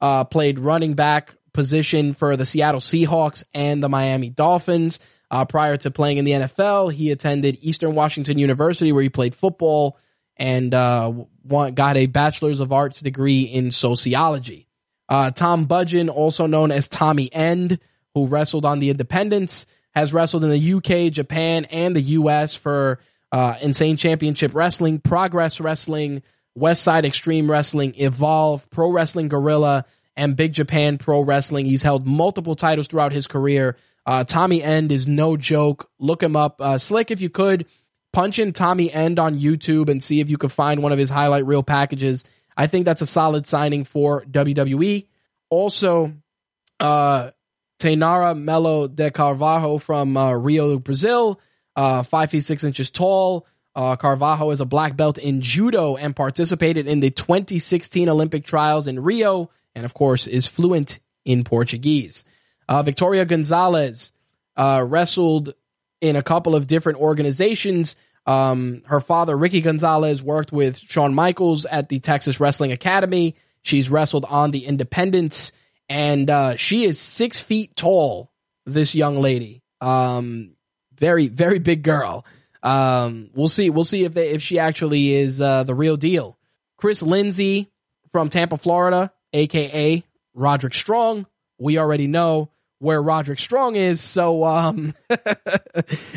Speaker 1: uh, played running back position for the Seattle Seahawks and the Miami Dolphins. Uh, prior to playing in the NFL, he attended Eastern Washington University where he played football and uh, got a bachelor's of arts degree in sociology. Uh, Tom Budgen, also known as Tommy End, who wrestled on the Independents, has wrestled in the UK, Japan, and the US for uh, Insane Championship Wrestling, Progress Wrestling, West Side Extreme Wrestling, Evolve, Pro Wrestling Guerrilla, and Big Japan Pro Wrestling. He's held multiple titles throughout his career. Uh, Tommy End is no joke. Look him up. Uh, Slick, if you could, punch in Tommy End on YouTube and see if you could find one of his highlight reel packages. I think that's a solid signing for WWE. Also, uh, Taynara Melo de Carvalho from uh, Rio, Brazil, uh, five feet six inches tall. Uh, is a black belt in judo and participated in the 2016 Olympic trials in Rio, and of course is fluent in Portuguese. Uh, Victoria Gonzalez uh, wrestled in a couple of different organizations. Um, her father, Ricky Gonzalez, worked with Shawn Michaels at the Texas Wrestling Academy. She's wrestled on the Independents, and uh, she is six feet tall. This young lady, um, very very big girl. Um, we'll see. We'll see if they if she actually is uh, the real deal. Chris Lindsay from Tampa, Florida, aka Roderick Strong. We already know where Roderick Strong is, so um, <laughs>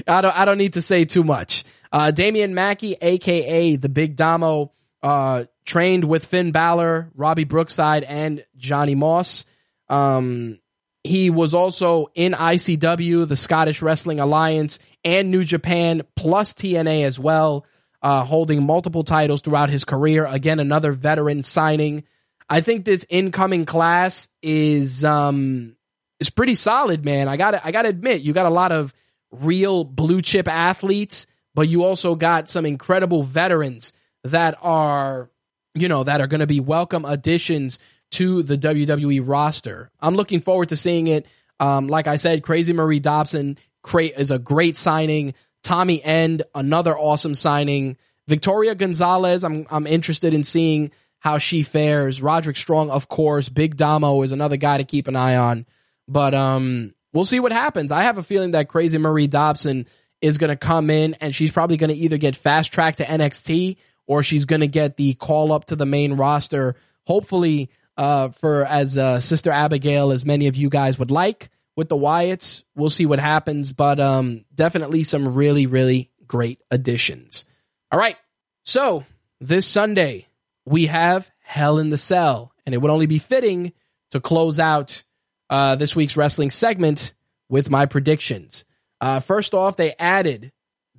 Speaker 1: I don't I don't need to say too much. Uh, Damian Mackle, aka the Big Damo, uh, trained with Finn Balor, Robbie Brookside, and Johnny Moss. Um, he was also in ICW, the Scottish Wrestling Alliance, and New Japan, plus TNA as well, uh, holding multiple titles throughout his career. Again, another veteran signing. I think this incoming class is um, is pretty solid, man. I got I got to admit, you got a lot of real blue chip athletes, but you also got some incredible veterans that are, you know, that are going to be welcome additions to the WWE roster. I'm looking forward to seeing it. Um, like I said, Crazy Mary Dobson is a great signing. Tommy End, another awesome signing. Victoria Gonzalez, I'm I'm interested in seeing how she fares. Roderick Strong, of course. Big Damo is another guy to keep an eye on. But um, we'll see what happens. I have a feeling that Crazy Mary Dobson is going to come in and she's probably going to either get fast tracked to NXT or she's going to get the call up to the main roster. Hopefully, uh, for as uh, Sister Abigail, as many of you guys would like with the Wyatts. We'll see what happens, but um, definitely some really, really great additions. All right. So this Sunday, we have Hell in the Cell, and it would only be fitting to close out uh, this week's wrestling segment with my predictions. Uh, first off, they added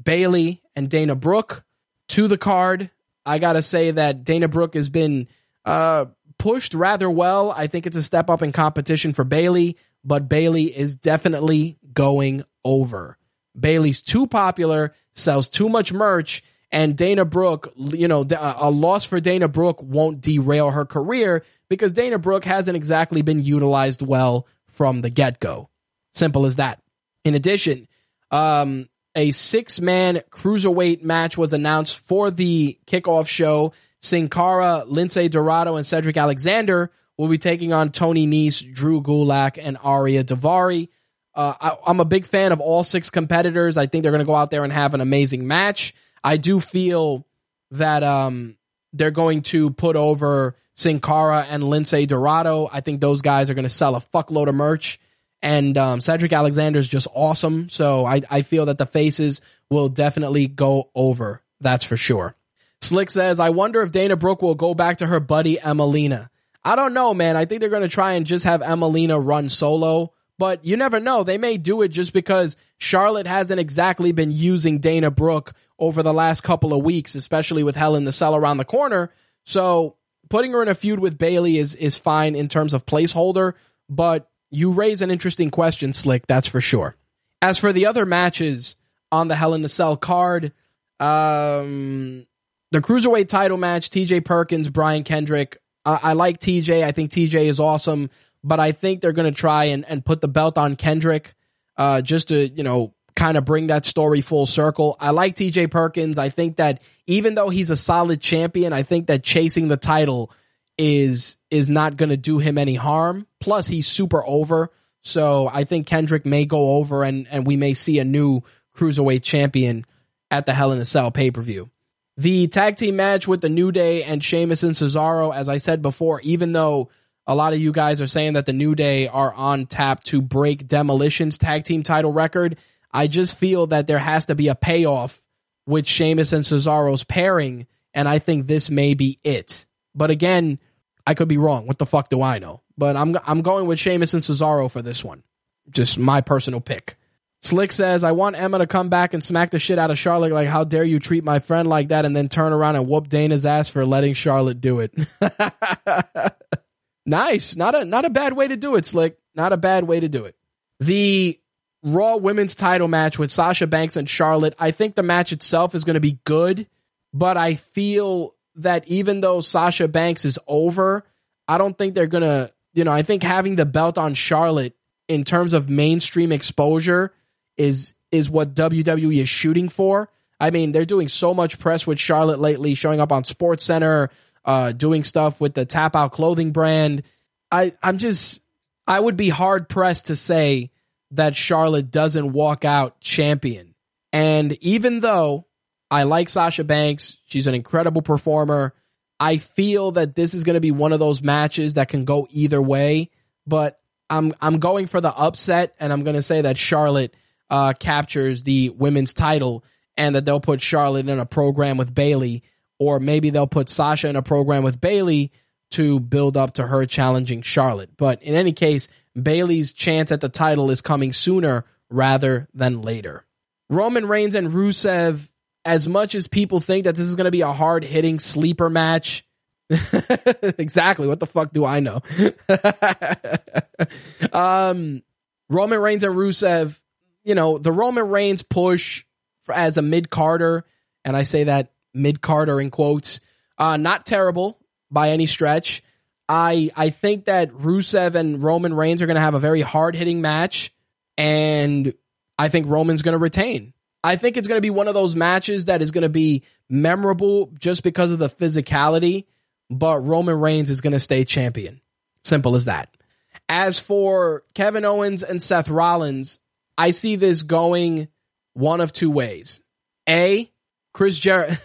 Speaker 1: Bayley and Dana Brooke to the card. I got to say that Dana Brooke has been uh, pushed rather well. I think it's a step up in competition for Bayley, but Bayley is definitely going over. Bayley's too popular, sells too much merch, and Dana Brooke, you know, a loss for Dana Brooke won't derail her career because Dana Brooke hasn't exactly been utilized well from the get go. Simple as that. In addition, um, a six man cruiserweight match was announced for the kickoff show. Sin Cara, Lince Dorado, and Cedric Alexander will be taking on Tony Nese, Drew Gulak, and Ariya Daivari. Uh, I, am a big fan of all six competitors. I think they're going to go out there and have an amazing match. I do feel that um, they're going to put over Sin Cara and Lince Dorado. I think those guys are going to sell a fuckload of merch. And um, Cedric Alexander is just awesome. So I, I feel that the faces will definitely go over. That's for sure. Slick says, I wonder if Dana Brooke will go back to her buddy Emmalina. I don't know, man. I think they're going to try and just have Emmalina run solo, but you never know. They may do it just because Charlotte hasn't exactly been using Dana Brooke over the last couple of weeks, especially with Hell in the Cell around the corner. So putting her in a feud with Bayley is is fine in terms of placeholder, but you raise an interesting question, Slick, that's for sure. As for the other matches on the Hell in the Cell card, um, the Cruiserweight title match, TJ Perkins, Brian Kendrick. I like TJ. I think TJ is awesome, but I think they're going to try and, and put the belt on Kendrick uh, just to, you know, kind of bring that story full circle. I like TJ Perkins. I think that even though he's a solid champion, I think that chasing the title is is not going to do him any harm. Plus, he's super over. So I think Kendrick may go over and, and we may see a new cruiserweight champion at the Hell in a Cell pay per view. The tag team match with the New Day and Sheamus and Cesaro, as I said before, even though a lot of you guys are saying that the New Day are on tap to break Demolition's tag team title record, I just feel that there has to be a payoff with Sheamus and Cesaro's pairing, and I think this may be it. But again, I could be wrong. What the fuck do I know? But I'm I'm going with Sheamus and Cesaro for this one. Just my personal pick. Slick says, I want Emma to come back and smack the shit out of Charlotte. Like, how dare you treat my friend like that and then turn around and whoop Dana's ass for letting Charlotte do it. <laughs> nice. Not a, not a bad way to do it, Slick. Not a bad way to do it. The Raw women's title match with Sasha Banks and Charlotte. I think the match itself is going to be good, but I feel that even though Sasha Banks is over, I don't think they're going to, you know, I think having the belt on Charlotte in terms of mainstream exposure is is what WWE is shooting for. I mean, they're doing so much press with Charlotte lately, showing up on Sports Center, uh, doing stuff with the Tap Out clothing brand. I I'm just I would be hard pressed to say that Charlotte doesn't walk out champion. And even though I like Sasha Banks, she's an incredible performer. I feel that this is going to be one of those matches that can go either way, but I'm I'm going for the upset and I'm going to say that Charlotte uh, captures the women's title and that they'll put Charlotte in a program with Bayley, or maybe they'll put Sasha in a program with Bayley to build up to her challenging Charlotte. But in any case, Bayley's chance at the title is coming sooner rather than later. Roman Reigns and Rusev, as much as people think that this is going to be a hard hitting sleeper match, <laughs> exactly. What the fuck do I know? <laughs> um, Roman Reigns and Rusev you know, the Roman Reigns push for, as a mid carder, and I say that mid carder in quotes, uh, not terrible by any stretch. I I think that Rusev and Roman Reigns are going to have a very hard hitting match, and I think Roman's going to retain. I think it's going to be one of those matches that is going to be memorable just because of the physicality, but Roman Reigns is going to stay champion. Simple as that. As for Kevin Owens and Seth Rollins, I see this going one of two ways. A, Chris Jer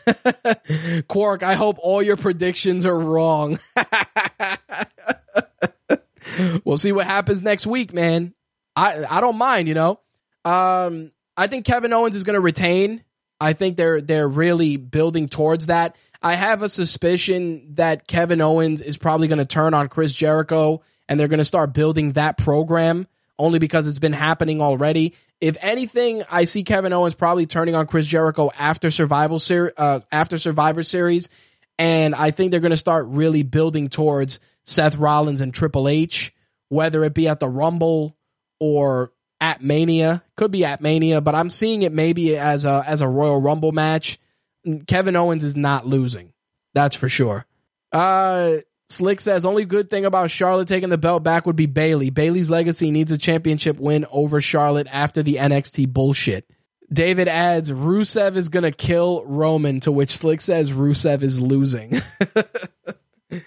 Speaker 1: <laughs> Quark, I hope all your predictions are wrong. <laughs> we'll see what happens next week, man. I I don't mind, you know. Um I think Kevin Owens is going to retain. I think they're they're really building towards that. I have a suspicion that Kevin Owens is probably going to turn on Chris Jericho and they're going to start building that program only because it's been happening already. If anything, I see Kevin Owens probably turning on Chris Jericho after Survival Ser- uh, after Survivor Series, and I think they're going to start really building towards Seth Rollins and Triple H, whether it be at the Rumble or at Mania. Could be at Mania, but I'm seeing it maybe as a as a Royal Rumble match. Kevin Owens is not losing. That's for sure. Uh Slick says only good thing about Charlotte taking the belt back would be Bayley. Bayley's legacy needs a championship win over Charlotte after the NXT bullshit. David adds Rusev is gonna kill Roman, to which Slick says Rusev is losing. a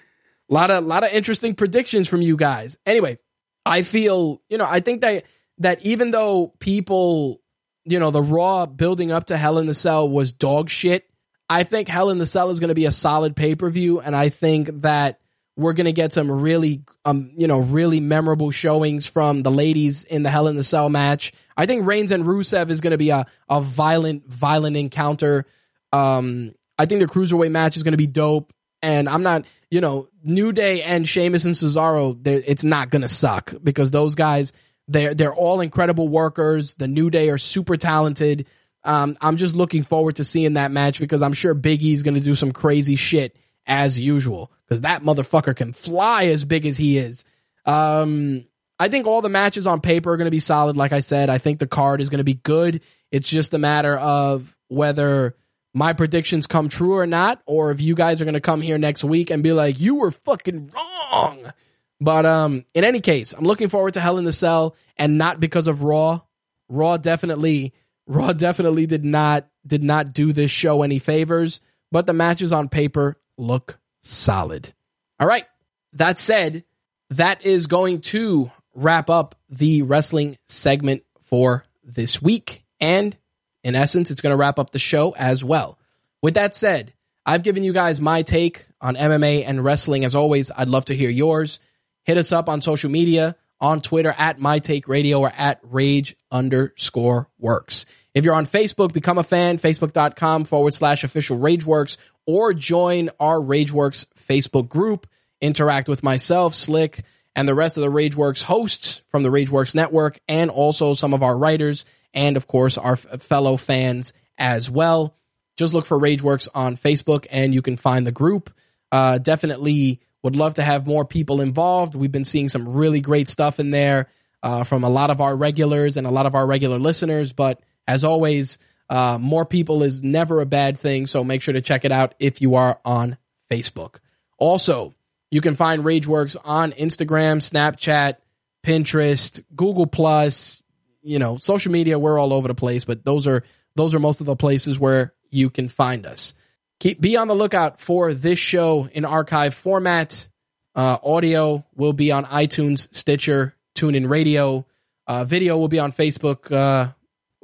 Speaker 1: lot of lot of interesting predictions from you guys. Anyway, I feel you know I think that that even though people you know the Raw building up to Hell in the Cell was dog shit. I think Hell in the Cell is going to be a solid pay per view, and I think that we're going to get some really, um, you know, really memorable showings from the ladies in the Hell in the Cell match. I think Reigns and Rusev is going to be a, a violent, violent encounter. Um, I think the cruiserweight match is going to be dope. And I'm not, you know, New Day and Sheamus and Cesaro, it's not going to suck because those guys, they're, they're all incredible workers. The New Day are super talented. Um, I'm just looking forward to seeing that match because I'm sure Big E's going to do some crazy shit as usual because that motherfucker can fly as big as he is. Um, I think all the matches on paper are going to be solid. Like I said, I think the card is going to be good. It's just a matter of whether my predictions come true or not, or if you guys are going to come here next week and be like, you were fucking wrong. But um, in any case, I'm looking forward to Hell in the Cell, and not because of Raw. Raw definitely, <laughs> Raw definitely did not did not do this show any favors. But the matches on paper look solid. All right. That said, that is going to wrap up the wrestling segment for this week. And in essence, it's going to wrap up the show as well. With that said, I've given you guys my take on MMA and wrestling. As always, I'd love to hear yours. Hit us up on social media, on Twitter at My Take Radio or at Rage underscore Works. If you're on Facebook, become a fan, facebook.com forward slash official Rageworks, or join our Rageworks Facebook group. Interact with myself, Slick, and the rest of the Rageworks hosts from the Rageworks network, and also some of our writers, and of course, our f- fellow fans as well. Just look for Rageworks on Facebook, and you can find the group. Uh, definitely would love to have more people involved. We've been seeing some really great stuff in there uh, from a lot of our regulars and a lot of our regular listeners. But as always, uh, more people is never a bad thing. So make sure to check it out if you are on Facebook. Also, you can find Rageworks on Instagram, Snapchat, Pinterest, Google Plus, you know, social media. We're all over the place, but those are those are most of the places where you can find us. Keep be on the lookout for this show in archive format. Uh, audio will be on iTunes, Stitcher, TuneIn Radio. Uh, video will be on Facebook, uh,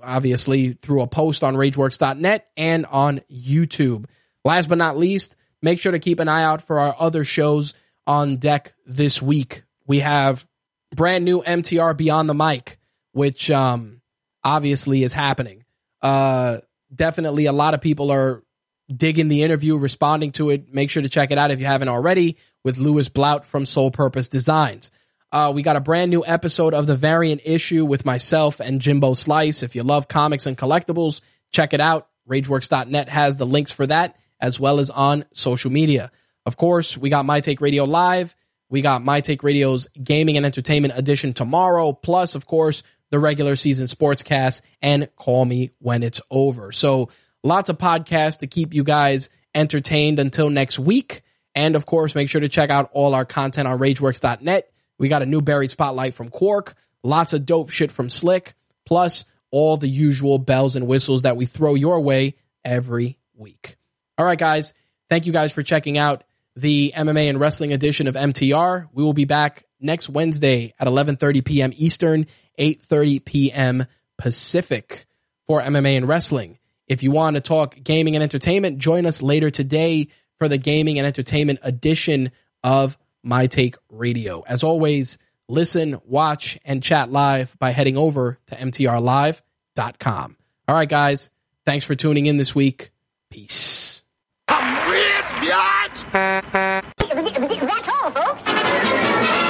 Speaker 1: obviously through a post on RageWorks.net and on YouTube. Last but not least, make sure to keep an eye out for our other shows on deck this week. We have brand new MTR Beyond the Mic, which um, obviously is happening. Uh, definitely, a lot of people are digging the interview, responding to it. Make sure to check it out if you haven't already with Lewis Blout from Soul Purpose Designs. Uh, we got a brand new episode of the variant issue with myself and Jimbo Slice. If you love comics and collectibles, check it out. RageWorks.net has the links for that as well as on social media. Of course, we got My Take Radio live. We got My Take Radio's gaming and entertainment edition tomorrow. Plus, of course, the regular season sportscast and call me when it's over. So lots of podcasts to keep you guys entertained until next week. And of course, make sure to check out all our content on rageworks.net. We got a new buried spotlight from Quark, lots of dope shit from Slick, plus all the usual bells and whistles that we throw your way every week. All right, guys. Thank you guys for checking out the MMA and wrestling edition of MTR. We will be back next Wednesday at 11:30 p.m. Eastern, 8:30 p.m. Pacific for MMA and wrestling. If you want to talk gaming and entertainment, join us later today for the gaming and entertainment edition of My Take Radio. As always, listen, watch, and chat live by heading over to mtrlive.com. All right, guys. Thanks for tuning in this week. Peace.
Speaker 2: I'm rich, biatch!
Speaker 3: That's all, folks.